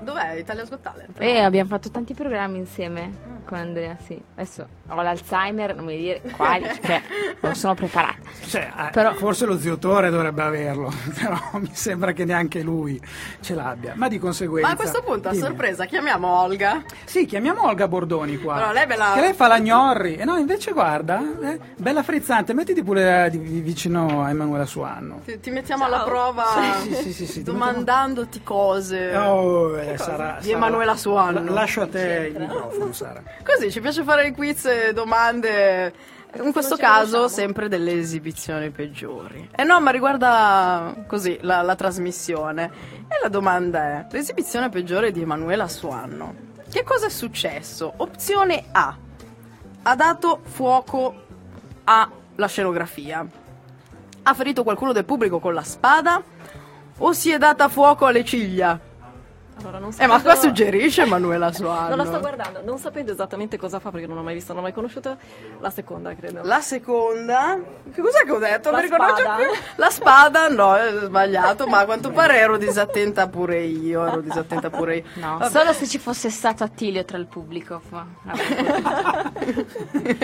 [SPEAKER 5] Dov'è Italia's Got Talent?
[SPEAKER 1] E abbiamo fatto tanti programmi insieme con Andrea, sì. Adesso ho l'Alzheimer, non mi dire quali, perché non sono preparata.
[SPEAKER 6] Cioè, eh,
[SPEAKER 1] Però-
[SPEAKER 6] forse lo zio Tore dovrebbe averlo, però mi sembra che neanche lui ce l'abbia. Ma di conseguenza.
[SPEAKER 5] Ma a questo punto, a
[SPEAKER 6] dimmi.
[SPEAKER 5] sorpresa, chiamiamo Olga.
[SPEAKER 6] Sì, chiamiamo Olga Bordoni qua.
[SPEAKER 5] Però lei ve la-
[SPEAKER 6] Che lei fa la gnorri. E no, invece guarda, eh, bella frizzante, mettiti pure eh, vicino a Emanuela Suanno.
[SPEAKER 5] Ti, ti mettiamo alla prova
[SPEAKER 6] Sì, sì, sì, sì, sì, ti
[SPEAKER 5] domandandoti cose.
[SPEAKER 6] Oh, eh,
[SPEAKER 5] cosa?
[SPEAKER 6] Sara-
[SPEAKER 5] di Emanuela Suanno.
[SPEAKER 6] la- lascio a te il microfono, Sara.
[SPEAKER 5] Così ci piace fare quiz e domande. In questo caso sempre delle esibizioni peggiori. Eh no, ma riguarda così la, la trasmissione. E la domanda è: l'esibizione peggiore di Emanuela Suanno. Che cosa è successo? Opzione A. Ha dato fuoco alla scenografia. Ha ferito qualcuno del pubblico con la spada? O si è data fuoco alle ciglia?
[SPEAKER 16] Allora, non
[SPEAKER 5] Eh, ma qua
[SPEAKER 16] sapendo-
[SPEAKER 5] suggerisce Emanuela Soano.
[SPEAKER 16] Non la sto guardando, non sapendo esattamente cosa fa perché non l'ho mai vista, non l'ho mai conosciuta. La seconda, credo.
[SPEAKER 5] La seconda? Che cos'è che ho detto?
[SPEAKER 16] La
[SPEAKER 5] Non mi ricordo
[SPEAKER 16] spada.
[SPEAKER 5] più. La spada? No, è sbagliato, ma a quanto pare ero disattenta pure io. Ero disattenta pure io.
[SPEAKER 1] No,
[SPEAKER 5] Vabbè.
[SPEAKER 1] solo se ci fosse stato Attilio tra il pubblico.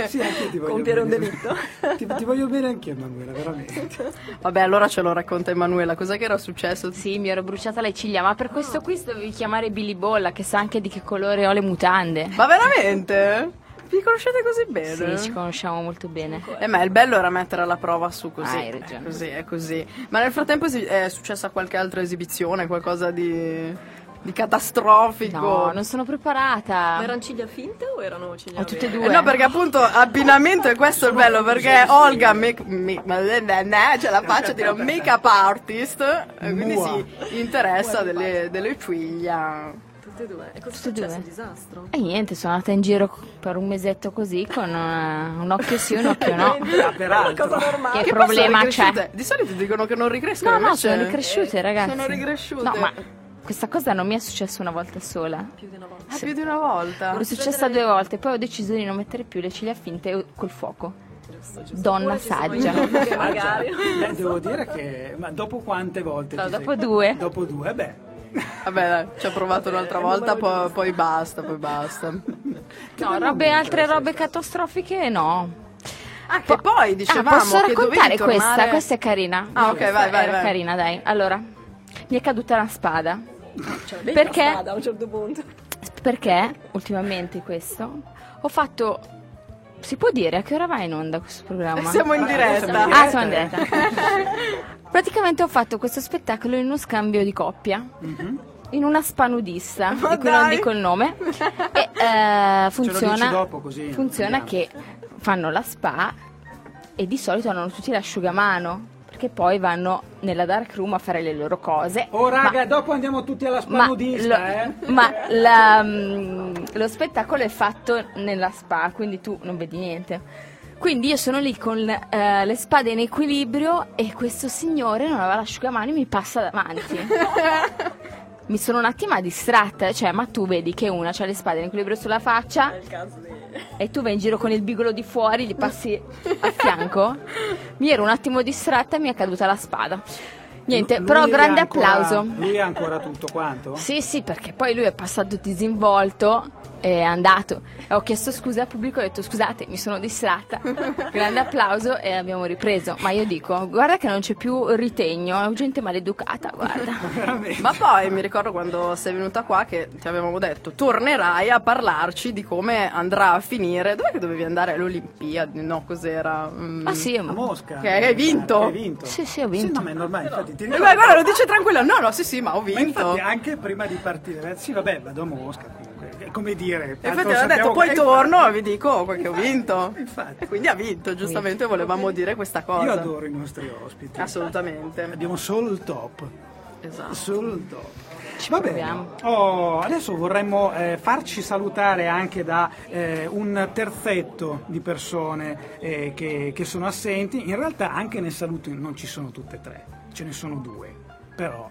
[SPEAKER 6] Sì, anche ti voglio
[SPEAKER 16] Compiere un delitto.
[SPEAKER 6] Ti, ti voglio bene anche Emanuela, veramente.
[SPEAKER 5] Vabbè, allora ce lo racconta Emanuela. Cos'è che era successo?
[SPEAKER 1] Sì, mi ero bruciata le ciglia, ma per questo qui dovevi chiamare Billy Bolla, che sa anche di che colore ho le mutande.
[SPEAKER 5] Ma veramente? Vi conoscete così bene?
[SPEAKER 1] Sì, ci conosciamo molto bene.
[SPEAKER 5] Eh, ma il bello era mettere alla prova su così.
[SPEAKER 1] Ah, hai ragione.
[SPEAKER 5] È così, è così. Ma nel frattempo è successa qualche altra esibizione, qualcosa di, di catastrofico?
[SPEAKER 1] No, non sono preparata.
[SPEAKER 16] Ma erano ciglia finte o erano ciglia
[SPEAKER 1] Ho tutte e due.
[SPEAKER 5] Eh no, perché appunto abbinamento e questo è il bello, perché Olga, make, make, c'è la faccia di una make-up artist, e quindi
[SPEAKER 6] Mua.
[SPEAKER 5] si interessa delle, delle ciglia.
[SPEAKER 16] Tutte e due. E cosa è
[SPEAKER 1] Tutte e
[SPEAKER 16] successo?
[SPEAKER 1] due.
[SPEAKER 16] Un disastro.
[SPEAKER 1] E niente, sono andata in giro per un mesetto così con eh, un occhio sì, un occhio no.
[SPEAKER 6] Ah, peraltro.
[SPEAKER 16] Cosa normale.
[SPEAKER 1] Che problema c'è?
[SPEAKER 5] Di solito dicono che non ricrescono.
[SPEAKER 1] No, no, sono ricresciute, ragazzi.
[SPEAKER 5] Sono ricresciute.
[SPEAKER 1] No, ma questa cosa non mi è successa una volta sola.
[SPEAKER 16] Più di una volta.
[SPEAKER 5] Ah, più di una volta.
[SPEAKER 1] Mi è successa due volte, poi ho deciso di non mettere più le ciglia finte col fuoco. Donna saggia.
[SPEAKER 16] Magari.
[SPEAKER 6] Beh, devo dire che ma dopo quante volte?
[SPEAKER 1] No, dopo
[SPEAKER 6] sei-
[SPEAKER 1] due.
[SPEAKER 6] Dopo due, beh.
[SPEAKER 5] Vabbè, dai, ci ho provato un'altra volta, poi, poi basta, poi basta.
[SPEAKER 1] No, robe, altre robe catastrofiche no.
[SPEAKER 5] Ah, che poi
[SPEAKER 1] Ah,
[SPEAKER 5] dicevamo
[SPEAKER 1] posso
[SPEAKER 5] che dovevi
[SPEAKER 1] raccontare
[SPEAKER 5] tornare...
[SPEAKER 1] questa? Questa è carina.
[SPEAKER 5] Ah, ok,
[SPEAKER 1] Questa
[SPEAKER 5] vai, vai, vai.
[SPEAKER 1] carina, dai. Allora, mi è caduta una spada.
[SPEAKER 16] Cioè,
[SPEAKER 1] Perché?
[SPEAKER 16] la spada a un certo punto.
[SPEAKER 1] Perché ultimamente questo ho fatto. Si può dire a che ora va in onda questo programma?
[SPEAKER 5] Siamo in diretta.
[SPEAKER 1] Ah, siamo in diretta. Praticamente ho fatto questo spettacolo in uno scambio di coppia. In una spa nudista,
[SPEAKER 5] Ma
[SPEAKER 1] di cui non
[SPEAKER 5] dai!
[SPEAKER 1] dico il nome. E eh,
[SPEAKER 6] Ce lo dici
[SPEAKER 1] funziona,
[SPEAKER 6] dopo, così
[SPEAKER 1] funziona che fanno la spa e di solito hanno tutti l'asciugamano. Perché poi vanno nella dark room a fare le loro cose.
[SPEAKER 6] Oh raga,
[SPEAKER 1] Ma-
[SPEAKER 6] dopo andiamo tutti alla spa
[SPEAKER 1] ma,
[SPEAKER 6] nudista,
[SPEAKER 1] lo,
[SPEAKER 6] eh?
[SPEAKER 1] ma la, mm, lo spettacolo è fatto nella spa, quindi tu non vedi niente. Quindi io sono lì con eh, le spade in equilibrio e questo signore non aveva l'asciugamano e mi passa davanti. mi sono un attimo distratta, cioè, ma tu vedi che una ha le spade in equilibrio sulla faccia e tu vai in giro con il bigolo di fuori, gli passi a fianco. Mi ero un attimo distratta e mi è caduta la spada. Niente,
[SPEAKER 6] Lui
[SPEAKER 1] però grande
[SPEAKER 6] ancora-
[SPEAKER 1] applauso.
[SPEAKER 6] Lui ha ancora tutto quanto?
[SPEAKER 1] Sì, sì, perché poi lui è passato disinvolto, è andato. Ho chiesto scusa al pubblico, ho detto scusate, mi sono distratta. Grande applauso e abbiamo ripreso. Ma io dico, guarda che non c'è più ritegno, è gente maleducata, guarda.
[SPEAKER 5] Ma poi mi ricordo quando sei venuta qua che ti avevamo detto tornerai a parlarci di come andrà a finire. Dov'è che dovevi andare alle Olimpiadi? No, cos'era? Mm.
[SPEAKER 1] Ah sì,
[SPEAKER 6] A Mosca.
[SPEAKER 5] Che hai vinto?
[SPEAKER 6] Hai vinto?
[SPEAKER 1] Sì, sì, ho
[SPEAKER 6] Sì,
[SPEAKER 1] vinto.
[SPEAKER 6] no, ma è normale, infatti ti
[SPEAKER 5] Eh,
[SPEAKER 6] ricordo-
[SPEAKER 5] guarda, lo dice tranquilla. No, no, sì, sì, ma ho
[SPEAKER 6] Ma
[SPEAKER 5] vinto.
[SPEAKER 6] infatti anche prima di partire, eh, sì vabbè, vado a Mosca è come dire...
[SPEAKER 5] E infatti aveva detto poi torno e vi dico che ho vinto.
[SPEAKER 6] Infatti.
[SPEAKER 5] E quindi ha vinto, giustamente volevamo dire questa cosa.
[SPEAKER 6] Io adoro i nostri ospiti.
[SPEAKER 5] Assolutamente.
[SPEAKER 6] Abbiamo solo il top.
[SPEAKER 5] Esatto.
[SPEAKER 6] Solo il top. Va bene. Oh, adesso vorremmo eh, farci salutare anche da eh, un terzetto di persone eh, che, che sono assenti. In realtà anche nel saluto non ci sono tutte e tre, ce ne sono due. Però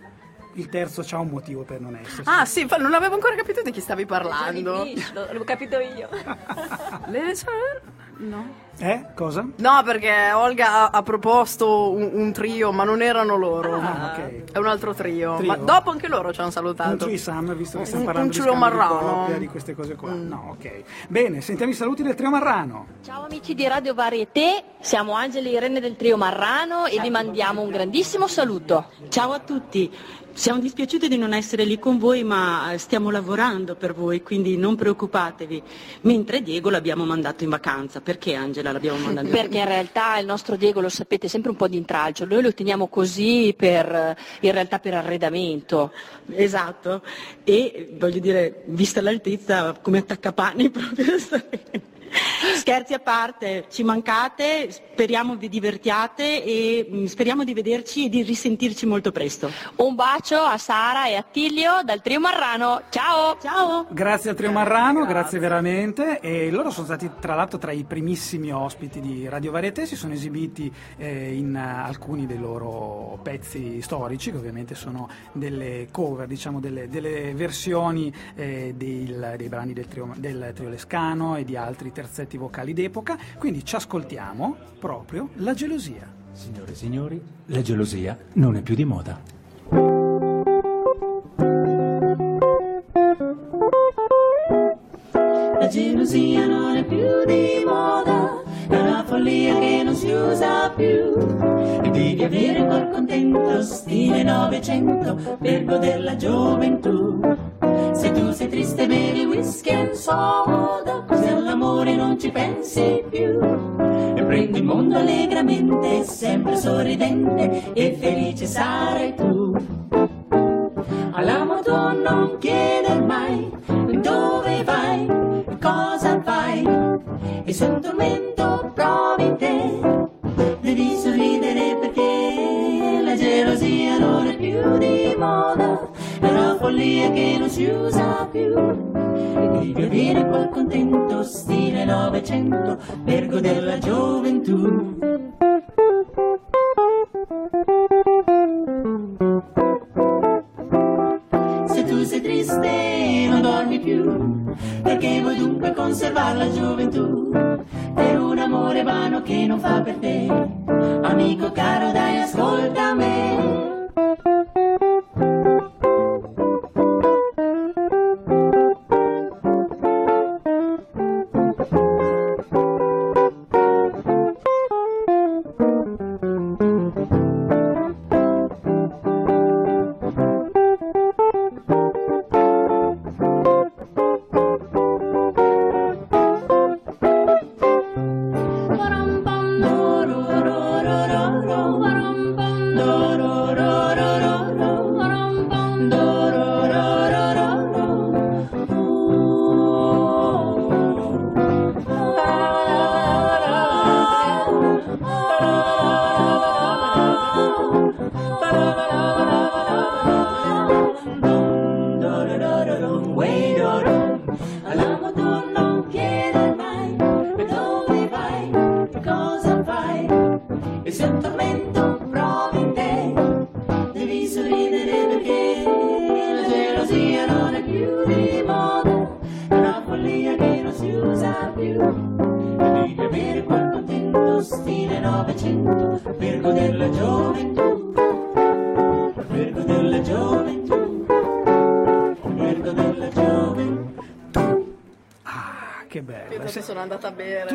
[SPEAKER 6] il terzo ha un motivo per non esserci.
[SPEAKER 5] Ah sì, non avevo ancora capito di chi stavi parlando.
[SPEAKER 16] L'ho capito io.
[SPEAKER 5] No.
[SPEAKER 6] Eh? Cosa?
[SPEAKER 5] No, perché Olga ha, ha proposto un, un trio, ma non erano loro.
[SPEAKER 6] Ah, ok.
[SPEAKER 5] È un altro trio.
[SPEAKER 6] Trio?
[SPEAKER 5] Ma dopo anche loro ci hanno salutato.
[SPEAKER 6] Un threesome, visto che stiamo
[SPEAKER 5] Un-
[SPEAKER 6] parlando
[SPEAKER 5] un
[SPEAKER 6] di scambio di
[SPEAKER 5] marrano.
[SPEAKER 6] coppia, di queste cose qua. No, ok. Bene, sentiamo i saluti del trio Marrano.
[SPEAKER 17] Ciao amici di Radio Varieté, siamo Angeli e Irene del Trio Marrano e vi mandiamo un grandissimo saluto.
[SPEAKER 18] Ciao a tutti, siamo dispiaciuti di non essere lì con voi ma eh, stiamo lavorando per voi quindi non preoccupatevi. Mentre Diego l'abbiamo mandato in vacanza, perché Angela l'abbiamo mandato in
[SPEAKER 17] Perché in realtà il nostro Diego, lo sapete, è sempre un po' di intralcio, noi lo teniamo così per, eh, in realtà per arredamento.
[SPEAKER 18] Esatto, e voglio dire, vista l'altezza come attaccapani proprio. Scherzi a parte, ci mancate, speriamo vi divertiate e mm, speriamo di vederci e di risentirci molto presto.
[SPEAKER 19] Un bacio a Sara e a Tiglio dal Trio Marrano. Ciao!
[SPEAKER 18] Ciao!
[SPEAKER 6] Grazie al Trio Marrano, grazie veramente. E loro sono stati tra l'altro tra i primissimi ospiti di Radio Varieté, si sono esibiti eh, in eh, alcuni dei loro pezzi storici, che ovviamente sono delle cover, diciamo delle, delle versioni eh, del- dei brani del trio, del trio Lescano e di altri terzetti vocali d'epoca. Quindi ci ascoltiamo proprio la gelosia.
[SPEAKER 20] Signore e signori, la gelosia non è più di moda.
[SPEAKER 21] La gelosia non è più di moda, è una follia che non si usa più. E devi avere col contento stile Novecento per godere la gioventù. Se tu sei triste bevi whisky e soda, all'amore non ci pensi più. E prendi il mondo allegramente, sempre sorridente e felice sarai tu. All'amo tu non chieder mai dove vai, cosa fai, e se un tormento provi te, devi sorridere perché la gelosia non è più di moda, è una follia che non si usa più. E devi avere quel contento stile Novecento per godere la gioventù. Se tu sei triste non dormi più, perché vuoi dunque conservare la gioventù per un amore vano che non fa per te. Amico caro dai ascolta me.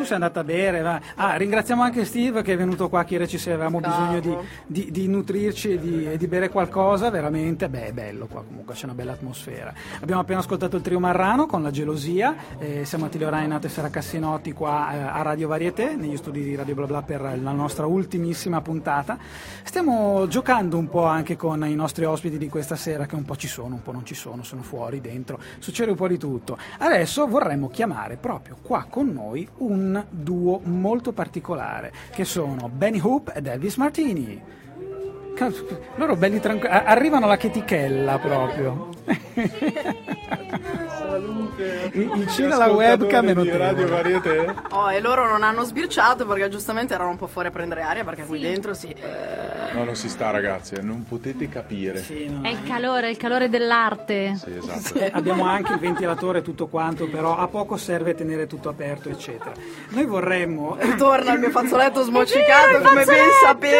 [SPEAKER 6] Sei andata a bere, va. Ah, ringraziamo anche Steve che è venuto qua a chiederci se avevamo bisogno di, di- di nutrirci e di, di bere qualcosa, veramente, beh, è bello qua comunque, c'è una bella atmosfera. Abbiamo appena ascoltato il trio Marrano con La Gelosia, eh, siamo a Tilio Reinhardt e Sara Cassinotti qua eh, a Radio Varieté, negli studi di Radio Bla Bla per la nostra ultimissima puntata. Stiamo giocando un po' anche con i nostri ospiti di questa sera che un po' ci sono, un po' non ci sono, sono fuori, dentro, succede un po' di tutto. Adesso vorremmo chiamare proprio qua con noi un duo molto particolare che sono Benny Hoop ed Elvis Martini. Loro belli tranquilli, arrivano alla chetichella proprio. Vicino alla webcam è notevole.
[SPEAKER 5] Oh, e loro non hanno sbirciato perché giustamente erano un po' fuori a prendere aria perché qui dentro sì.
[SPEAKER 22] No, non si sta ragazzi, eh, non potete capire.
[SPEAKER 23] È il calore, il calore dell'arte.
[SPEAKER 22] Sì, esatto.
[SPEAKER 6] Eh, Abbiamo anche il ventilatore e tutto quanto, però a poco serve tenere tutto aperto, eccetera. Noi vorremmo.
[SPEAKER 5] Ritorna il mio fazzoletto smocicato, come ben sapete.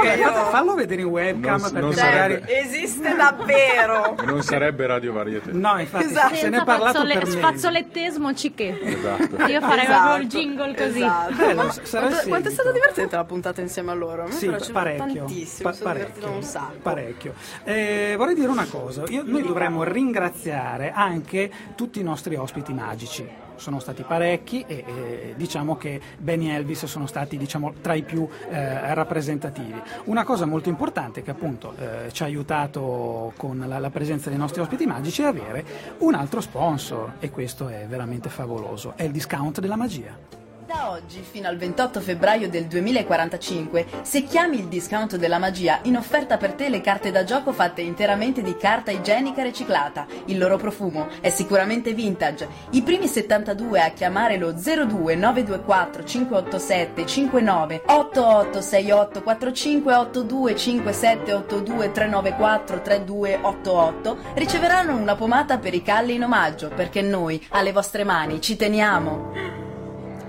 [SPEAKER 5] Perché io...
[SPEAKER 6] Fallo vedere in webcam
[SPEAKER 22] Non-
[SPEAKER 6] perché
[SPEAKER 22] non
[SPEAKER 6] magari.
[SPEAKER 5] Esiste davvero.
[SPEAKER 22] Non sarebbe Radio Varietà.
[SPEAKER 6] No, infatti
[SPEAKER 5] Esatto.
[SPEAKER 6] se ne è parlato
[SPEAKER 23] fazzole-
[SPEAKER 6] per me.
[SPEAKER 23] Sfazzolettesimo ciché.
[SPEAKER 22] Esatto.
[SPEAKER 23] Io farei
[SPEAKER 5] Esatto,
[SPEAKER 23] proprio il jingle così.
[SPEAKER 5] esatto.
[SPEAKER 6] Bello, il
[SPEAKER 5] quanto, quanto è stata divertente la puntata insieme a loro? A me
[SPEAKER 6] Sì, parecchio,
[SPEAKER 5] tantissimo,
[SPEAKER 6] pa- parecchio,
[SPEAKER 5] un sacco.
[SPEAKER 6] parecchio. Eh, vorrei dire una cosa, Io- noi dovremmo ringraziare anche tutti i nostri ospiti magici. Sono stati parecchi e, e diciamo che Benny e Elvis sono stati diciamo, tra i più eh, rappresentativi. Una cosa molto importante che appunto eh, ci ha aiutato con la, la presenza dei nostri ospiti magici è avere un altro sponsor e questo è veramente favoloso, è il discount della magia.
[SPEAKER 12] Da oggi fino al 28 febbraio del 2045, se chiami il discount della magia, in offerta per te le carte da gioco fatte interamente di carta igienica riciclata. Il loro profumo è sicuramente vintage. I primi 72 a chiamare lo 02 924 587 59 8868 4582 5782 394 3288 riceveranno una pomata per i calli in omaggio, perché noi alle vostre mani ci teniamo.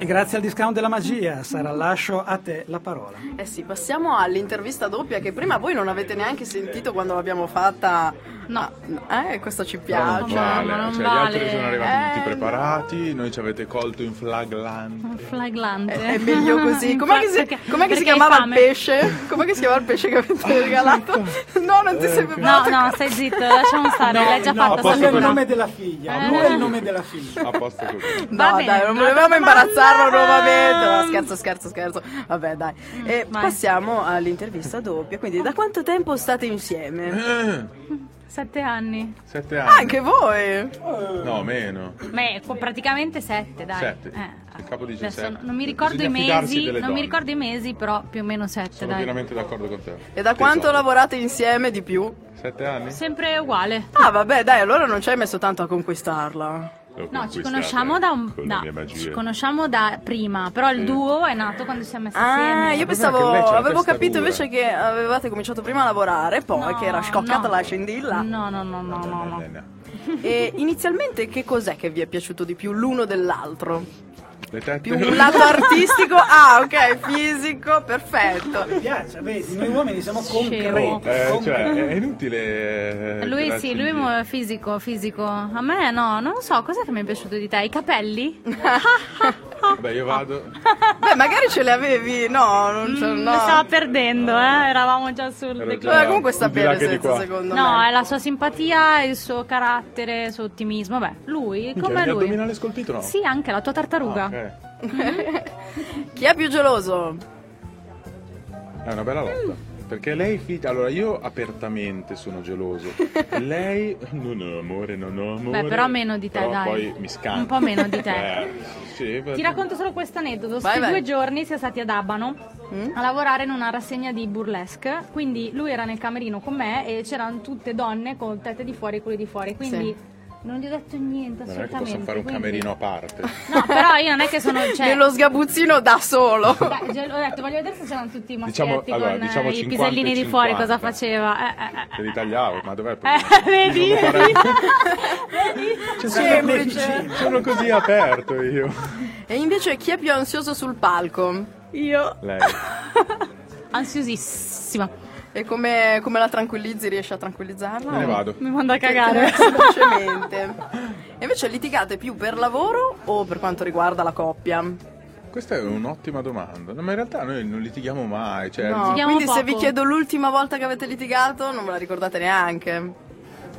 [SPEAKER 6] E grazie al discount della magia, Sara, lascio a te la parola.
[SPEAKER 5] Eh sì, passiamo all'intervista doppia che prima voi non avete neanche sentito quando l'abbiamo fatta. No. Eh, questo ci piace.
[SPEAKER 22] non vale, cioè, gli altri sono arrivati
[SPEAKER 5] Eh,
[SPEAKER 22] tutti preparati, noi ci avete colto in flaglante.
[SPEAKER 23] Flaglante.
[SPEAKER 5] È meglio così. Com'è che si, com'è che si chiamava il pesce? Com'è che si chiamava il pesce che avete regalato? No, non ti sei
[SPEAKER 23] No,
[SPEAKER 5] preparato.
[SPEAKER 23] no, stai zitto, lasciamo stare, l'hai già
[SPEAKER 6] no,
[SPEAKER 23] fatta
[SPEAKER 6] voglio il
[SPEAKER 23] sapere.
[SPEAKER 6] nome della figlia,
[SPEAKER 23] Eh.
[SPEAKER 6] lui è il nome della figlia.
[SPEAKER 22] A posto così.
[SPEAKER 5] No, dai, non volevamo
[SPEAKER 23] domanda.
[SPEAKER 5] Imbarazzarlo nuovamente. No, scherzo, scherzo, scherzo. Vabbè, dai. E
[SPEAKER 23] vai.
[SPEAKER 5] passiamo all'intervista doppia. Quindi, da quanto tempo state insieme?
[SPEAKER 22] Eh,
[SPEAKER 23] Sette anni.
[SPEAKER 22] Sette anni.
[SPEAKER 5] Anche voi?
[SPEAKER 22] No, meno.
[SPEAKER 23] Beh, praticamente sette, dai.
[SPEAKER 22] Sette.
[SPEAKER 23] Eh,
[SPEAKER 22] Il capo dice
[SPEAKER 23] adesso
[SPEAKER 22] sette.
[SPEAKER 23] non mi ricordo i
[SPEAKER 22] Bisogna fidarsi
[SPEAKER 23] mesi, non mi
[SPEAKER 22] donne.
[SPEAKER 23] ricordo i mesi, però più o meno sette,
[SPEAKER 22] Sono
[SPEAKER 23] dai.
[SPEAKER 22] pienamente d'accordo con te.
[SPEAKER 5] E da quanto lavorate insieme di più?
[SPEAKER 22] Sette anni?
[SPEAKER 23] Sempre uguale.
[SPEAKER 5] Ah, vabbè, dai, allora non ci hai messo tanto a conquistarla.
[SPEAKER 23] No, ci conosciamo da un
[SPEAKER 22] con
[SPEAKER 23] no, ci conosciamo da prima, però il duo è nato quando siamo messi
[SPEAKER 5] Ah,
[SPEAKER 23] insieme.
[SPEAKER 5] io pensavo, avevo capito invece che avevate cominciato prima a lavorare, e poi che era scoccata
[SPEAKER 23] no.
[SPEAKER 5] la scendilla.
[SPEAKER 23] No, no, no, no, no, no.
[SPEAKER 5] E inizialmente che cos'è che vi è piaciuto di più l'uno dell'altro? Più un lato artistico? Ah, ok, fisico, perfetto.
[SPEAKER 6] Mi piace, vedi, noi uomini siamo concreti.
[SPEAKER 22] Eh, cioè, è inutile. eh,
[SPEAKER 23] Lui sì, lui è fisico, fisico. A me no, non lo so, cos'è che mi è piaciuto di te? I capelli?
[SPEAKER 22] Beh, io vado.
[SPEAKER 5] Beh, magari ce le avevi, no, non ce
[SPEAKER 23] Mm,
[SPEAKER 5] no.
[SPEAKER 23] Lo stava perdendo, eh? Eravamo già sul declino.
[SPEAKER 5] Beh, comunque sta bene senza, secondo
[SPEAKER 23] No,
[SPEAKER 5] me.
[SPEAKER 23] è la sua simpatia, il suo carattere, il suo ottimismo. Beh, lui, come lui?
[SPEAKER 22] addominali scolpito no?
[SPEAKER 23] Sì, anche la tua tartaruga.
[SPEAKER 22] Ah, ok.
[SPEAKER 5] Chi è più geloso?
[SPEAKER 22] È una bella lotta. Perché lei figlia. Allora, io apertamente sono geloso. lei. Non ho amore, non ho amore.
[SPEAKER 23] Beh, però meno di te,
[SPEAKER 22] Però
[SPEAKER 23] dai.
[SPEAKER 22] poi mi scanta.
[SPEAKER 23] Un po' meno di te.
[SPEAKER 22] Eh, sì,
[SPEAKER 23] Ti racconto solo questo aneddoto.
[SPEAKER 5] Vai,
[SPEAKER 23] Sti
[SPEAKER 5] vai.
[SPEAKER 23] due giorni siamo stati ad Abano
[SPEAKER 5] Mm?
[SPEAKER 23] a lavorare in una rassegna di burlesque. Quindi lui era nel camerino con me e c'erano tutte donne con tette di fuori e culo di fuori. Quindi non gli ho detto niente
[SPEAKER 22] Non è che
[SPEAKER 23] assolutamente.
[SPEAKER 22] posso fare un
[SPEAKER 23] quindi-
[SPEAKER 22] camerino a parte.
[SPEAKER 23] No, però io non è che sono. Cioè,
[SPEAKER 5] Nello sgabuzzino da solo.
[SPEAKER 23] Dai, già- ho detto, voglio vedere se c'erano tutti i
[SPEAKER 22] Diciamo-
[SPEAKER 23] maschietti
[SPEAKER 22] allora,
[SPEAKER 23] con eh,
[SPEAKER 22] diciamo
[SPEAKER 23] i
[SPEAKER 22] 50
[SPEAKER 23] pisellini di fuori,
[SPEAKER 22] 50.
[SPEAKER 23] cosa faceva. Eh, eh, eh.
[SPEAKER 22] Te li tagliavo, ma dov'è il
[SPEAKER 23] Eh,
[SPEAKER 22] problema?
[SPEAKER 23] vedi,
[SPEAKER 22] Devo fare-
[SPEAKER 23] vedi?
[SPEAKER 22] Cioè, sono, sono così aperto io.
[SPEAKER 5] E invece chi è più ansioso sul palco?
[SPEAKER 23] Io.
[SPEAKER 22] Lei.
[SPEAKER 23] Ansiosissima.
[SPEAKER 5] E come, come la tranquillizzi? Riesci a tranquillizzarla?
[SPEAKER 22] Me ne vado.
[SPEAKER 23] Mi manda a cagare.
[SPEAKER 5] che- Semplicemente. E invece litigate più per lavoro o per quanto riguarda la coppia?
[SPEAKER 22] Questa è un'ottima domanda. No, ma in realtà noi non litighiamo mai. Cioè,
[SPEAKER 5] No,
[SPEAKER 23] Litighiamo
[SPEAKER 5] quindi se vi
[SPEAKER 23] poco.
[SPEAKER 5] chiedo l'ultima volta che avete litigato non ve la ricordate neanche.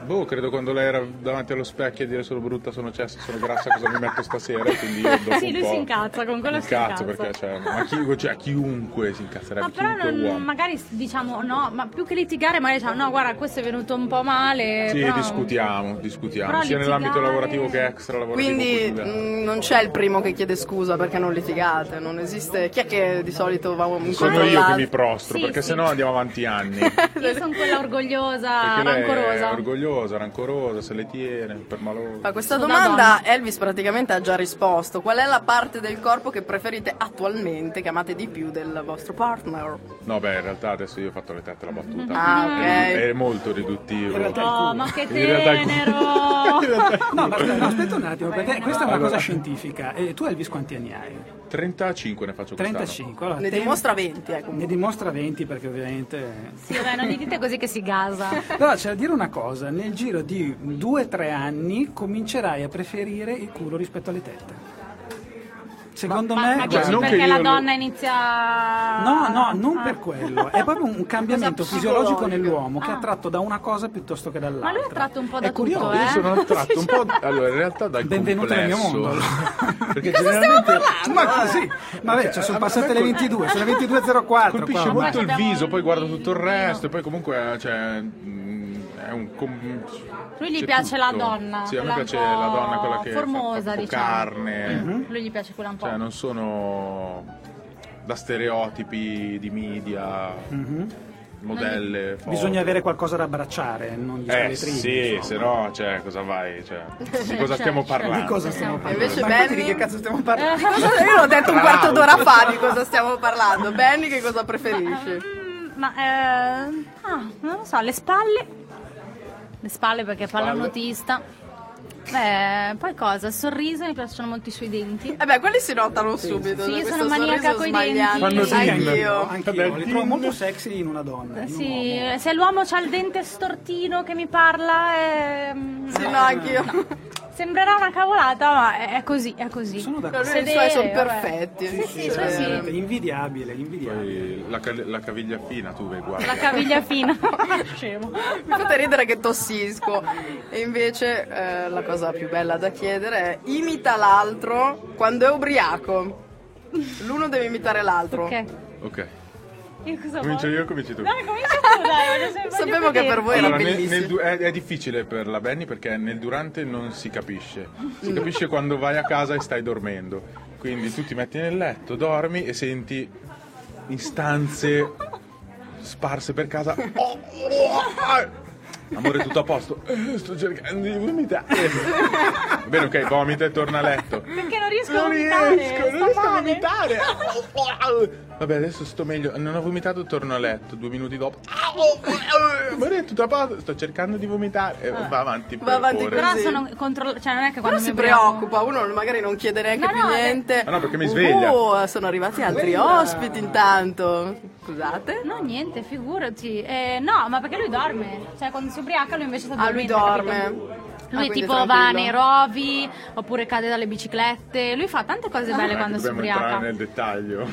[SPEAKER 22] Boh, credo quando lei era davanti allo specchio a dire sono brutta, sono cessa, sono grassa, cosa mi metto stasera? Quindi io dopo
[SPEAKER 23] Sì,
[SPEAKER 22] un
[SPEAKER 23] lui
[SPEAKER 22] po'
[SPEAKER 23] si incazza, con quello
[SPEAKER 22] mi
[SPEAKER 23] si
[SPEAKER 22] incazzo
[SPEAKER 23] incazza.
[SPEAKER 22] perché cioè, ma chi- cioè, chiunque si incazzerebbe,
[SPEAKER 23] Ma però non-
[SPEAKER 22] uomo.
[SPEAKER 23] magari diciamo no, ma più che litigare magari diciamo no guarda questo è venuto un po' male.
[SPEAKER 22] Sì,
[SPEAKER 23] però-
[SPEAKER 22] discutiamo, discutiamo,
[SPEAKER 23] Però
[SPEAKER 22] sia nell'ambito
[SPEAKER 23] litigare-
[SPEAKER 22] lavorativo che extra lavorativo.
[SPEAKER 5] Quindi
[SPEAKER 22] coniugale.
[SPEAKER 5] mm, non c'è il primo che chiede scusa perché non litigate, non esiste. Chi è che di solito va un
[SPEAKER 22] Sono io che mi prostro,
[SPEAKER 23] Sì,
[SPEAKER 22] perché
[SPEAKER 23] sì.
[SPEAKER 22] sennò andiamo avanti anni.
[SPEAKER 23] Io sono quella orgogliosa, rancorosa.
[SPEAKER 22] orgogliosa, rancorosa, se le tiene, permalosa.
[SPEAKER 5] A questa domanda Elvis praticamente ha già risposto. Qual è la parte del corpo che preferite attualmente, che amate di più del vostro partner?
[SPEAKER 22] No, beh, in realtà adesso io ho fatto le tette la battuta.
[SPEAKER 5] Ah, ok.
[SPEAKER 22] È, è molto riduttivo.
[SPEAKER 23] Oh, ma che tenero!
[SPEAKER 6] No, ma aspetta, aspetta un attimo, perché questa è una
[SPEAKER 22] Allora.
[SPEAKER 6] cosa scientifica. E tu Elvis quanti anni hai?
[SPEAKER 22] 35 ne faccio quest'anno.
[SPEAKER 6] 35. Allora,
[SPEAKER 5] Ne
[SPEAKER 6] te-
[SPEAKER 5] dimostra 20, eh,
[SPEAKER 6] Ne dimostra 20 perché ovviamente...
[SPEAKER 23] Sì, vabbè, non gli dite così che si gasa.
[SPEAKER 6] Però c'è da dire una cosa, nel giro di 2-3 anni comincerai a preferire il culo rispetto alle tette. Secondo
[SPEAKER 23] Ma,
[SPEAKER 6] me...
[SPEAKER 23] ma
[SPEAKER 6] guarda-
[SPEAKER 23] dici perché la donna inizia...
[SPEAKER 6] No, no, non
[SPEAKER 23] Ah.
[SPEAKER 6] per quello. È proprio un cambiamento
[SPEAKER 23] Cosa
[SPEAKER 6] fisiologico nell'uomo che è
[SPEAKER 23] Ah.
[SPEAKER 6] attratto da una cosa piuttosto che dall'altra.
[SPEAKER 23] Ma lui è tratto un po' da
[SPEAKER 6] È curioso,
[SPEAKER 23] tutto,
[SPEAKER 22] Io
[SPEAKER 23] eh?
[SPEAKER 22] sono attratto un po'. Allora, in realtà dal
[SPEAKER 6] Benvenuto nel mio
[SPEAKER 22] complesso.
[SPEAKER 6] mondo.
[SPEAKER 22] Perché generalmente.
[SPEAKER 6] Ma così, vabbè, cioè, sono passate le
[SPEAKER 22] col-
[SPEAKER 6] 22, sono le 22.04.
[SPEAKER 22] Colpisce
[SPEAKER 6] qua,
[SPEAKER 22] molto il viso, poi guardo tutto il resto, e poi comunque cioè, mm, è un. com-
[SPEAKER 23] Lui gli piace la
[SPEAKER 22] tutto.
[SPEAKER 23] donna.
[SPEAKER 22] Sì, a me piace la donna, quella che
[SPEAKER 23] formosa,
[SPEAKER 22] fa, fa
[SPEAKER 23] diciamo.
[SPEAKER 22] carne.
[SPEAKER 23] Mhm. Lui gli piace quella un po'.
[SPEAKER 22] Cioè, non sono da stereotipi di media, modelle. forti.
[SPEAKER 6] Bisogna avere qualcosa da abbracciare, non gli
[SPEAKER 22] Eh
[SPEAKER 6] scheletrini.
[SPEAKER 22] sì,
[SPEAKER 6] insomma.
[SPEAKER 22] se no, cioè, cosa vai? Cioè, di cosa
[SPEAKER 23] Cioè,
[SPEAKER 22] stiamo
[SPEAKER 23] cioè,
[SPEAKER 22] parlando?
[SPEAKER 6] Di cosa stiamo parlando?
[SPEAKER 5] invece Benny-
[SPEAKER 6] di che cazzo stiamo parlando?
[SPEAKER 5] Cosa- Io l'ho detto un quarto d'ora fa di cosa stiamo parlando. Benny, che cosa preferisci?
[SPEAKER 23] Mm, Ma eh, ah, non lo so, le spalle. Le spalle perché
[SPEAKER 22] Spalle.
[SPEAKER 23] pallanotista. Beh, poi cosa? Il sorriso, mi piacciono molto i suoi denti.
[SPEAKER 5] Eh beh, quelli si notano subito.
[SPEAKER 23] Sì, io
[SPEAKER 5] questo
[SPEAKER 23] sono maniaca coi denti.
[SPEAKER 6] Sì,
[SPEAKER 5] Anch'io.
[SPEAKER 6] anch'io. Li trovo molto sexy in una donna. in un
[SPEAKER 23] Sì,
[SPEAKER 6] uomo.
[SPEAKER 23] se l'uomo ha il dente stortino che mi parla, è...
[SPEAKER 5] Sì, no, anch'io.
[SPEAKER 23] Sembrerà una cavolata, ma è così, è così.
[SPEAKER 6] Sono d'accordo.
[SPEAKER 5] i suoi sono perfetti.
[SPEAKER 23] Sì, sì,
[SPEAKER 5] Cioè,
[SPEAKER 23] sì, sì.
[SPEAKER 6] Veramente Invidiabile, invidiabile.
[SPEAKER 22] Poi la, ca- la caviglia fina, tu vai guarda.
[SPEAKER 23] La caviglia fina. Scemo.
[SPEAKER 5] Mi fate ridere che tossisco. E invece eh, la cosa più bella da chiedere è imita l'altro quando è ubriaco. L'uno deve imitare l'altro.
[SPEAKER 23] Ok.
[SPEAKER 22] Ok.
[SPEAKER 23] Io cosa
[SPEAKER 22] Comincio
[SPEAKER 23] vuoi?
[SPEAKER 22] io o cominci tu?
[SPEAKER 23] Dai, comincia tu, dai. voglio voglio
[SPEAKER 5] Sapevo che per voi era
[SPEAKER 22] Allora, nel-
[SPEAKER 5] bellissimo.
[SPEAKER 22] nel du- è, è difficile per la Benny perché nel durante non si capisce. Si capisce quando vai a casa e stai dormendo. Quindi tu ti metti nel letto, dormi e senti istanze sparse per casa. Oh, oh, Amore, tutto a posto? Eh, sto cercando di vomitare. Bene, ok, vomita e torna a letto.
[SPEAKER 23] Perché non riesco
[SPEAKER 22] Non
[SPEAKER 23] a vomitare?
[SPEAKER 22] riesco, non riesco a
[SPEAKER 23] male.
[SPEAKER 22] vomitare. Vabbè, adesso sto meglio. Non ho vomitato, torno a letto. Due minuti dopo. Amore, tutto a posto? Sto cercando di vomitare. Va avanti.
[SPEAKER 5] Va
[SPEAKER 22] per
[SPEAKER 5] avanti
[SPEAKER 22] ore.
[SPEAKER 23] Però sono contro... cioè non è che
[SPEAKER 5] Però
[SPEAKER 23] quando
[SPEAKER 5] si
[SPEAKER 23] mi ubriaco-
[SPEAKER 5] preoccupa, uno magari non chiede neanche
[SPEAKER 23] No,
[SPEAKER 5] più
[SPEAKER 23] no,
[SPEAKER 5] niente.
[SPEAKER 22] Ma no, perché mi sveglia.
[SPEAKER 5] Oh, sono arrivati altri ospiti intanto. Scusate.
[SPEAKER 23] No, niente, figurati. Eh, no, ma perché lui dorme. Cioè, quando si ubriaca, lui invece sta
[SPEAKER 5] Ah, lui
[SPEAKER 23] dormendo.
[SPEAKER 5] dorme.
[SPEAKER 23] capito?
[SPEAKER 5] Ah,
[SPEAKER 23] Lui
[SPEAKER 5] quindi
[SPEAKER 23] tipo va nei rovi, oppure cade dalle biciclette. Lui fa tante cose belle
[SPEAKER 22] Eh,
[SPEAKER 23] quando si
[SPEAKER 22] dobbiamo
[SPEAKER 23] ubriaca.
[SPEAKER 22] entrare nel dettaglio.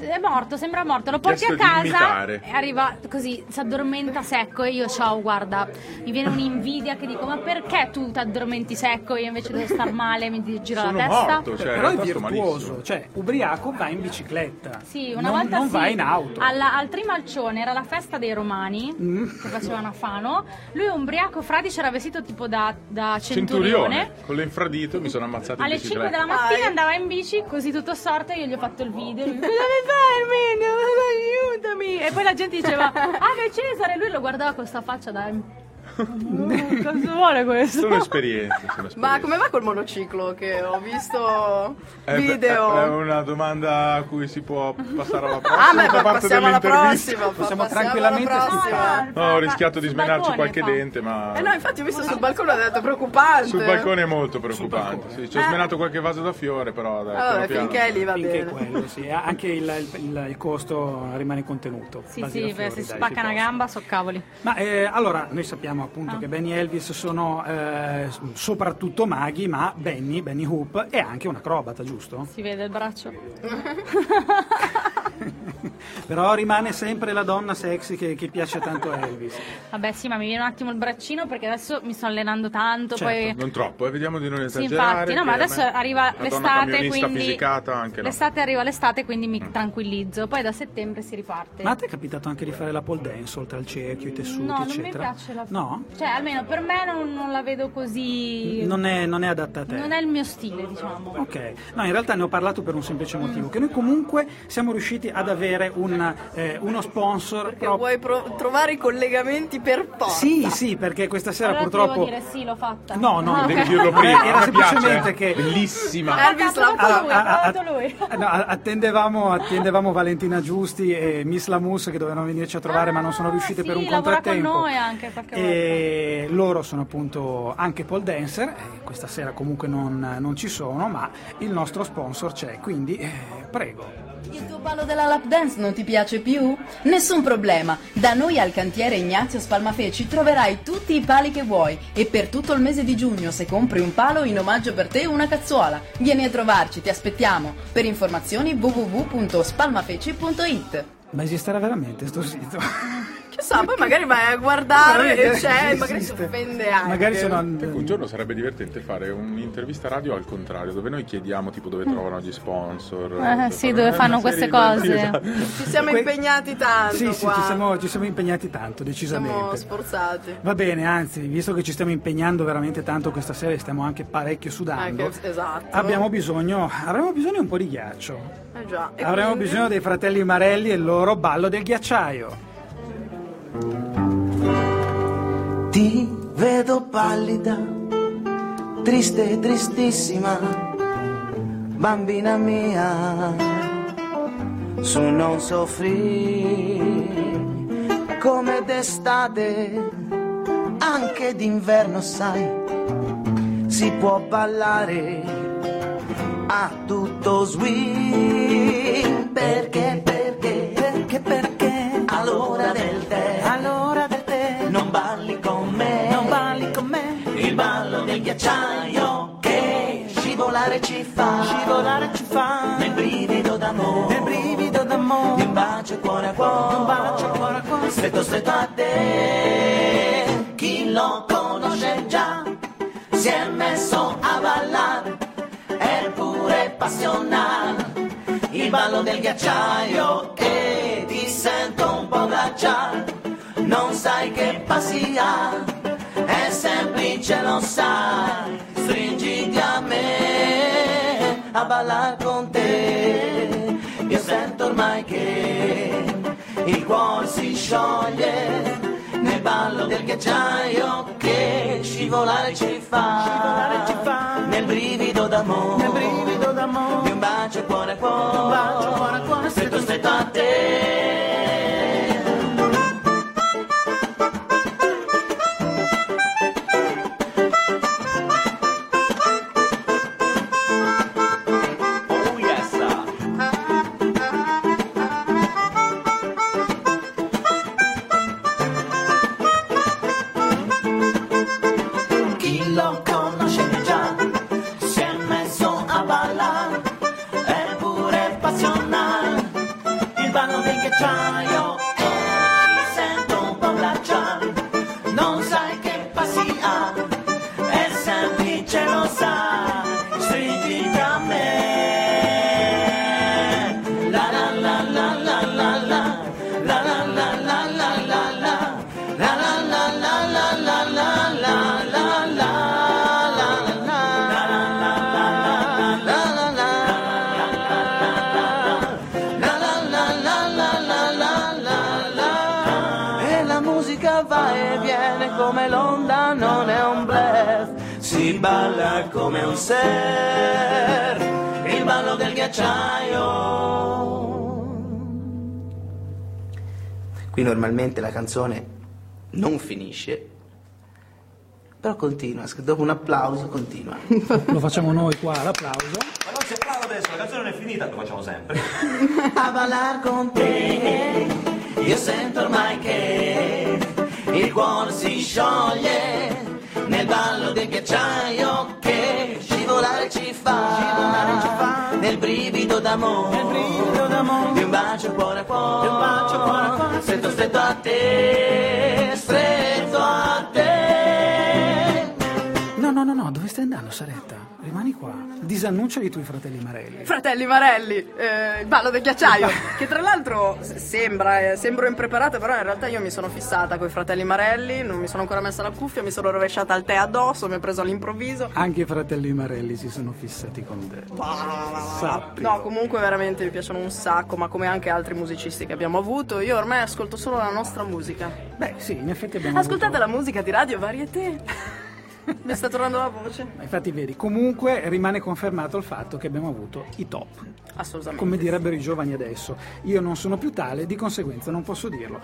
[SPEAKER 23] È morto, sembra morto. Lo porti a
[SPEAKER 22] Chiesto
[SPEAKER 23] casa e arriva così, si addormenta secco. E io, ciao, guarda, mi viene un'invidia che dico: Ma perché tu ti addormenti secco? Io invece devo star male, mi gira
[SPEAKER 22] Sono
[SPEAKER 23] la testa.
[SPEAKER 22] morto, cioè,
[SPEAKER 6] Però è virtuoso,
[SPEAKER 22] malissimo.
[SPEAKER 6] cioè ubriaco va in bicicletta.
[SPEAKER 23] Sì, una
[SPEAKER 6] non,
[SPEAKER 23] volta
[SPEAKER 6] non
[SPEAKER 23] sì,
[SPEAKER 6] va in auto.
[SPEAKER 23] alla- al Trimalcione era la festa dei romani
[SPEAKER 6] Mm.
[SPEAKER 23] che facevano a Fano. Lui ubriaco fradicio era vestito tipo da, da centurione.
[SPEAKER 22] Centurione, con l'infradito mi sono ammazzato in
[SPEAKER 23] Alle 5
[SPEAKER 22] bicicletta.
[SPEAKER 23] della mattina andava in bici così tutto sorto e io gli ho fatto il video. Lui, Cosa mi fai Arminio? Aiutami! E poi la gente diceva Ah che Cesare! Lui lo guardava con questa faccia da Cosa vuole questo?
[SPEAKER 22] Sono esperienze, sono esperienze.
[SPEAKER 5] Ma come va col monociclo che ho visto
[SPEAKER 22] È-
[SPEAKER 5] video?
[SPEAKER 22] È, è una domanda a cui si può passare alla prossima
[SPEAKER 5] Ah, beh,
[SPEAKER 22] fa parte
[SPEAKER 5] passiamo alla
[SPEAKER 22] dell'intervista.
[SPEAKER 5] prossima.
[SPEAKER 6] Possiamo
[SPEAKER 5] passiamo
[SPEAKER 6] tranquillamente
[SPEAKER 5] prossima.
[SPEAKER 22] No, ho rischiato di smenarci qualche
[SPEAKER 23] fa.
[SPEAKER 22] dente, ma
[SPEAKER 5] Eh no, infatti ho visto sul balcone ho detto preoccupante.
[SPEAKER 22] sul balcone è molto preoccupante. Sì, ci ho
[SPEAKER 5] Eh.
[SPEAKER 22] smenato qualche vaso da fiore, però dai,
[SPEAKER 5] Ah, vabbè,
[SPEAKER 22] piano piano.
[SPEAKER 5] finché lì va
[SPEAKER 6] Finché
[SPEAKER 5] bene.
[SPEAKER 6] quello, sì. Anche il, il- il costo rimane contenuto.
[SPEAKER 23] Sì, sì,
[SPEAKER 6] fiori,
[SPEAKER 23] si
[SPEAKER 6] dai,
[SPEAKER 23] spacca
[SPEAKER 6] si
[SPEAKER 23] una gamba, so cavoli.
[SPEAKER 6] Ma eh, allora, noi sappiamo
[SPEAKER 23] Ah.
[SPEAKER 6] appunto che Benny e Elvis sono eh, soprattutto maghi, ma Benny, Benny Hoop, è anche un acrobata, giusto?
[SPEAKER 23] Si vede il braccio.
[SPEAKER 6] Però rimane sempre la donna sexy che, che piace tanto a Elvis.
[SPEAKER 23] Vabbè, sì, ma mi viene un attimo il braccino perché adesso mi sto allenando tanto.
[SPEAKER 22] Certo,
[SPEAKER 23] poi...
[SPEAKER 22] non troppo, eh, vediamo di non
[SPEAKER 23] Sì,
[SPEAKER 22] esagerare.
[SPEAKER 23] infatti, no, ma adesso arriva l'estate, quindi
[SPEAKER 22] anche no.
[SPEAKER 23] l'estate arriva l'estate, quindi mi tranquillizzo. Poi da settembre si riparte.
[SPEAKER 6] Ma a te è capitato anche di fare la pole dance oltre al cerchio, i tessuti,
[SPEAKER 23] no, non mi
[SPEAKER 6] eccetera?
[SPEAKER 23] piace la
[SPEAKER 6] No?
[SPEAKER 23] Cioè, almeno per me non, non la vedo così.
[SPEAKER 6] Non è, non è adatta a te?
[SPEAKER 23] Non è il mio stile, diciamo.
[SPEAKER 6] Ok, no, in realtà ne ho parlato per un semplice motivo, che noi comunque siamo riusciti ad avere un, eh, uno sponsor
[SPEAKER 5] Che
[SPEAKER 6] proprio...
[SPEAKER 5] vuoi pro- trovare i collegamenti per forza.
[SPEAKER 6] Sì, sì, perché questa sera
[SPEAKER 23] allora
[SPEAKER 6] purtroppo...
[SPEAKER 23] devo dire sì, l'ho fatta.
[SPEAKER 6] No, no,
[SPEAKER 23] Ah,
[SPEAKER 22] Devi dirlo prima,
[SPEAKER 6] Eh, era
[SPEAKER 22] piace,
[SPEAKER 6] semplicemente
[SPEAKER 22] eh.
[SPEAKER 6] che-
[SPEAKER 22] Bellissima.
[SPEAKER 5] Elvis l'ha
[SPEAKER 23] fatto. lui,
[SPEAKER 6] Ah, ah. Eh, no, attendevamo, attendevamo Valentina Giusti e Miss Lamus che dovevano venirci a trovare ma non sono riuscite
[SPEAKER 23] Ah, sì,
[SPEAKER 6] per un
[SPEAKER 23] lavora con
[SPEAKER 6] contrattempo.
[SPEAKER 23] noi anche qualche
[SPEAKER 6] e loro sono appunto anche pole dancer e questa sera comunque non, non ci sono ma il nostro sponsor c'è quindi eh, prego
[SPEAKER 12] Il tuo ballo della lap dance non ti piace più? Nessun problema, da noi al cantiere Ignazio Spalmafeci troverai tutti i pali che vuoi e per tutto il mese di giugno se compri un palo in omaggio per te una cazzuola. Vieni a trovarci, ti aspettiamo. Per informazioni www.spalmafeci.it
[SPEAKER 6] Ma esisterà veramente sto sito?
[SPEAKER 5] Chissà, poi magari vai a guardare e
[SPEAKER 6] Magari
[SPEAKER 5] c'è, magari si offende anche.
[SPEAKER 6] Magari sono
[SPEAKER 22] Ecco, un giorno sarebbe divertente fare un'intervista radio al contrario, dove noi chiediamo tipo dove trovano gli sponsor.
[SPEAKER 23] Eh, sì, dove fanno queste
[SPEAKER 22] di-
[SPEAKER 23] cose.
[SPEAKER 22] Esatto.
[SPEAKER 5] Ci siamo impegnati tanto
[SPEAKER 6] Sì, sì,
[SPEAKER 5] qua.
[SPEAKER 6] ci siamo, ci siamo impegnati tanto,
[SPEAKER 5] Siamo
[SPEAKER 6] decisamente.
[SPEAKER 5] sforzati.
[SPEAKER 6] Va bene, anzi, visto che ci stiamo impegnando veramente tanto questa sera e stiamo anche parecchio sudando,
[SPEAKER 5] Anche- esatto.
[SPEAKER 6] abbiamo bisogno, avremo bisogno un po' di ghiaccio.
[SPEAKER 5] Eh già.
[SPEAKER 6] Avremo
[SPEAKER 5] quindi?
[SPEAKER 6] bisogno dei fratelli Marelli e il loro ballo del ghiacciaio.
[SPEAKER 24] Ti vedo pallida, triste, tristissima, bambina mia, su non soffrire. Come d'estate, anche d'inverno sai, si può ballare a tutto swing, perché, perché, del ghiacciaio che scivolare ci fa, scivolare ci fa, nel brivido d'amore, nel brivido d'amore, di un bacio cuore a cuore, un bacio cuore a cuore, stretto stretto a te, chi lo conosce già, si è messo a ballare, è pure passionale, il ballo del ghiacciaio e ti sento un po' glaciale, non sai che passi ha, semplice lo sai, stringiti a me, a ballare con te, io sento ormai che il cuore si scioglie, nel ballo del ghiacciaio che scivolare ci fa, nel brivido d'amore, di un bacio cuore a cuore, stretto stretto a te. Come l'onda, non è un bluff, si balla come un surf, il ballo del ghiacciaio. Qui normalmente la canzone non finisce, però continua, dopo un applauso continua.
[SPEAKER 6] Lo facciamo noi qua, l'applauso.
[SPEAKER 25] Ma non si applaude adesso, la canzone non è finita, lo facciamo sempre.
[SPEAKER 24] a ballar con te. Io sento ormai che il cuore si scioglie nel ballo del ghiacciaio che scivolare ci fa, nel brivido d'amore, di un bacio cuore a cuore, stretto stretto a te, stretto a te.
[SPEAKER 6] No, dove stai andando, Saretta? Rimani qua. Disannunciali i tuoi fratelli Marelli.
[SPEAKER 5] Fratelli Marelli, eh, il ballo del ghiacciaio, che tra l'altro sembra, eh, sembro impreparata, però in realtà io mi sono fissata con i fratelli Marelli, non mi sono ancora messa la cuffia, mi sono rovesciata il tè addosso, mi ho preso all'improvviso.
[SPEAKER 6] Anche i fratelli Marelli si sono fissati con te. Sappi.
[SPEAKER 5] No, comunque veramente mi piacciono un sacco, ma come anche altri musicisti che abbiamo avuto, io ormai ascolto solo la nostra musica.
[SPEAKER 6] Beh, sì, in effetti abbiamo
[SPEAKER 5] Ascoltate la musica di Radio Varieté. Mi sta tornando la voce.
[SPEAKER 6] Infatti, vedi, comunque rimane confermato il fatto che abbiamo avuto i top.
[SPEAKER 5] Assolutamente.
[SPEAKER 6] Come direbbero i giovani adesso. Io non sono più tale, di conseguenza non posso dirlo.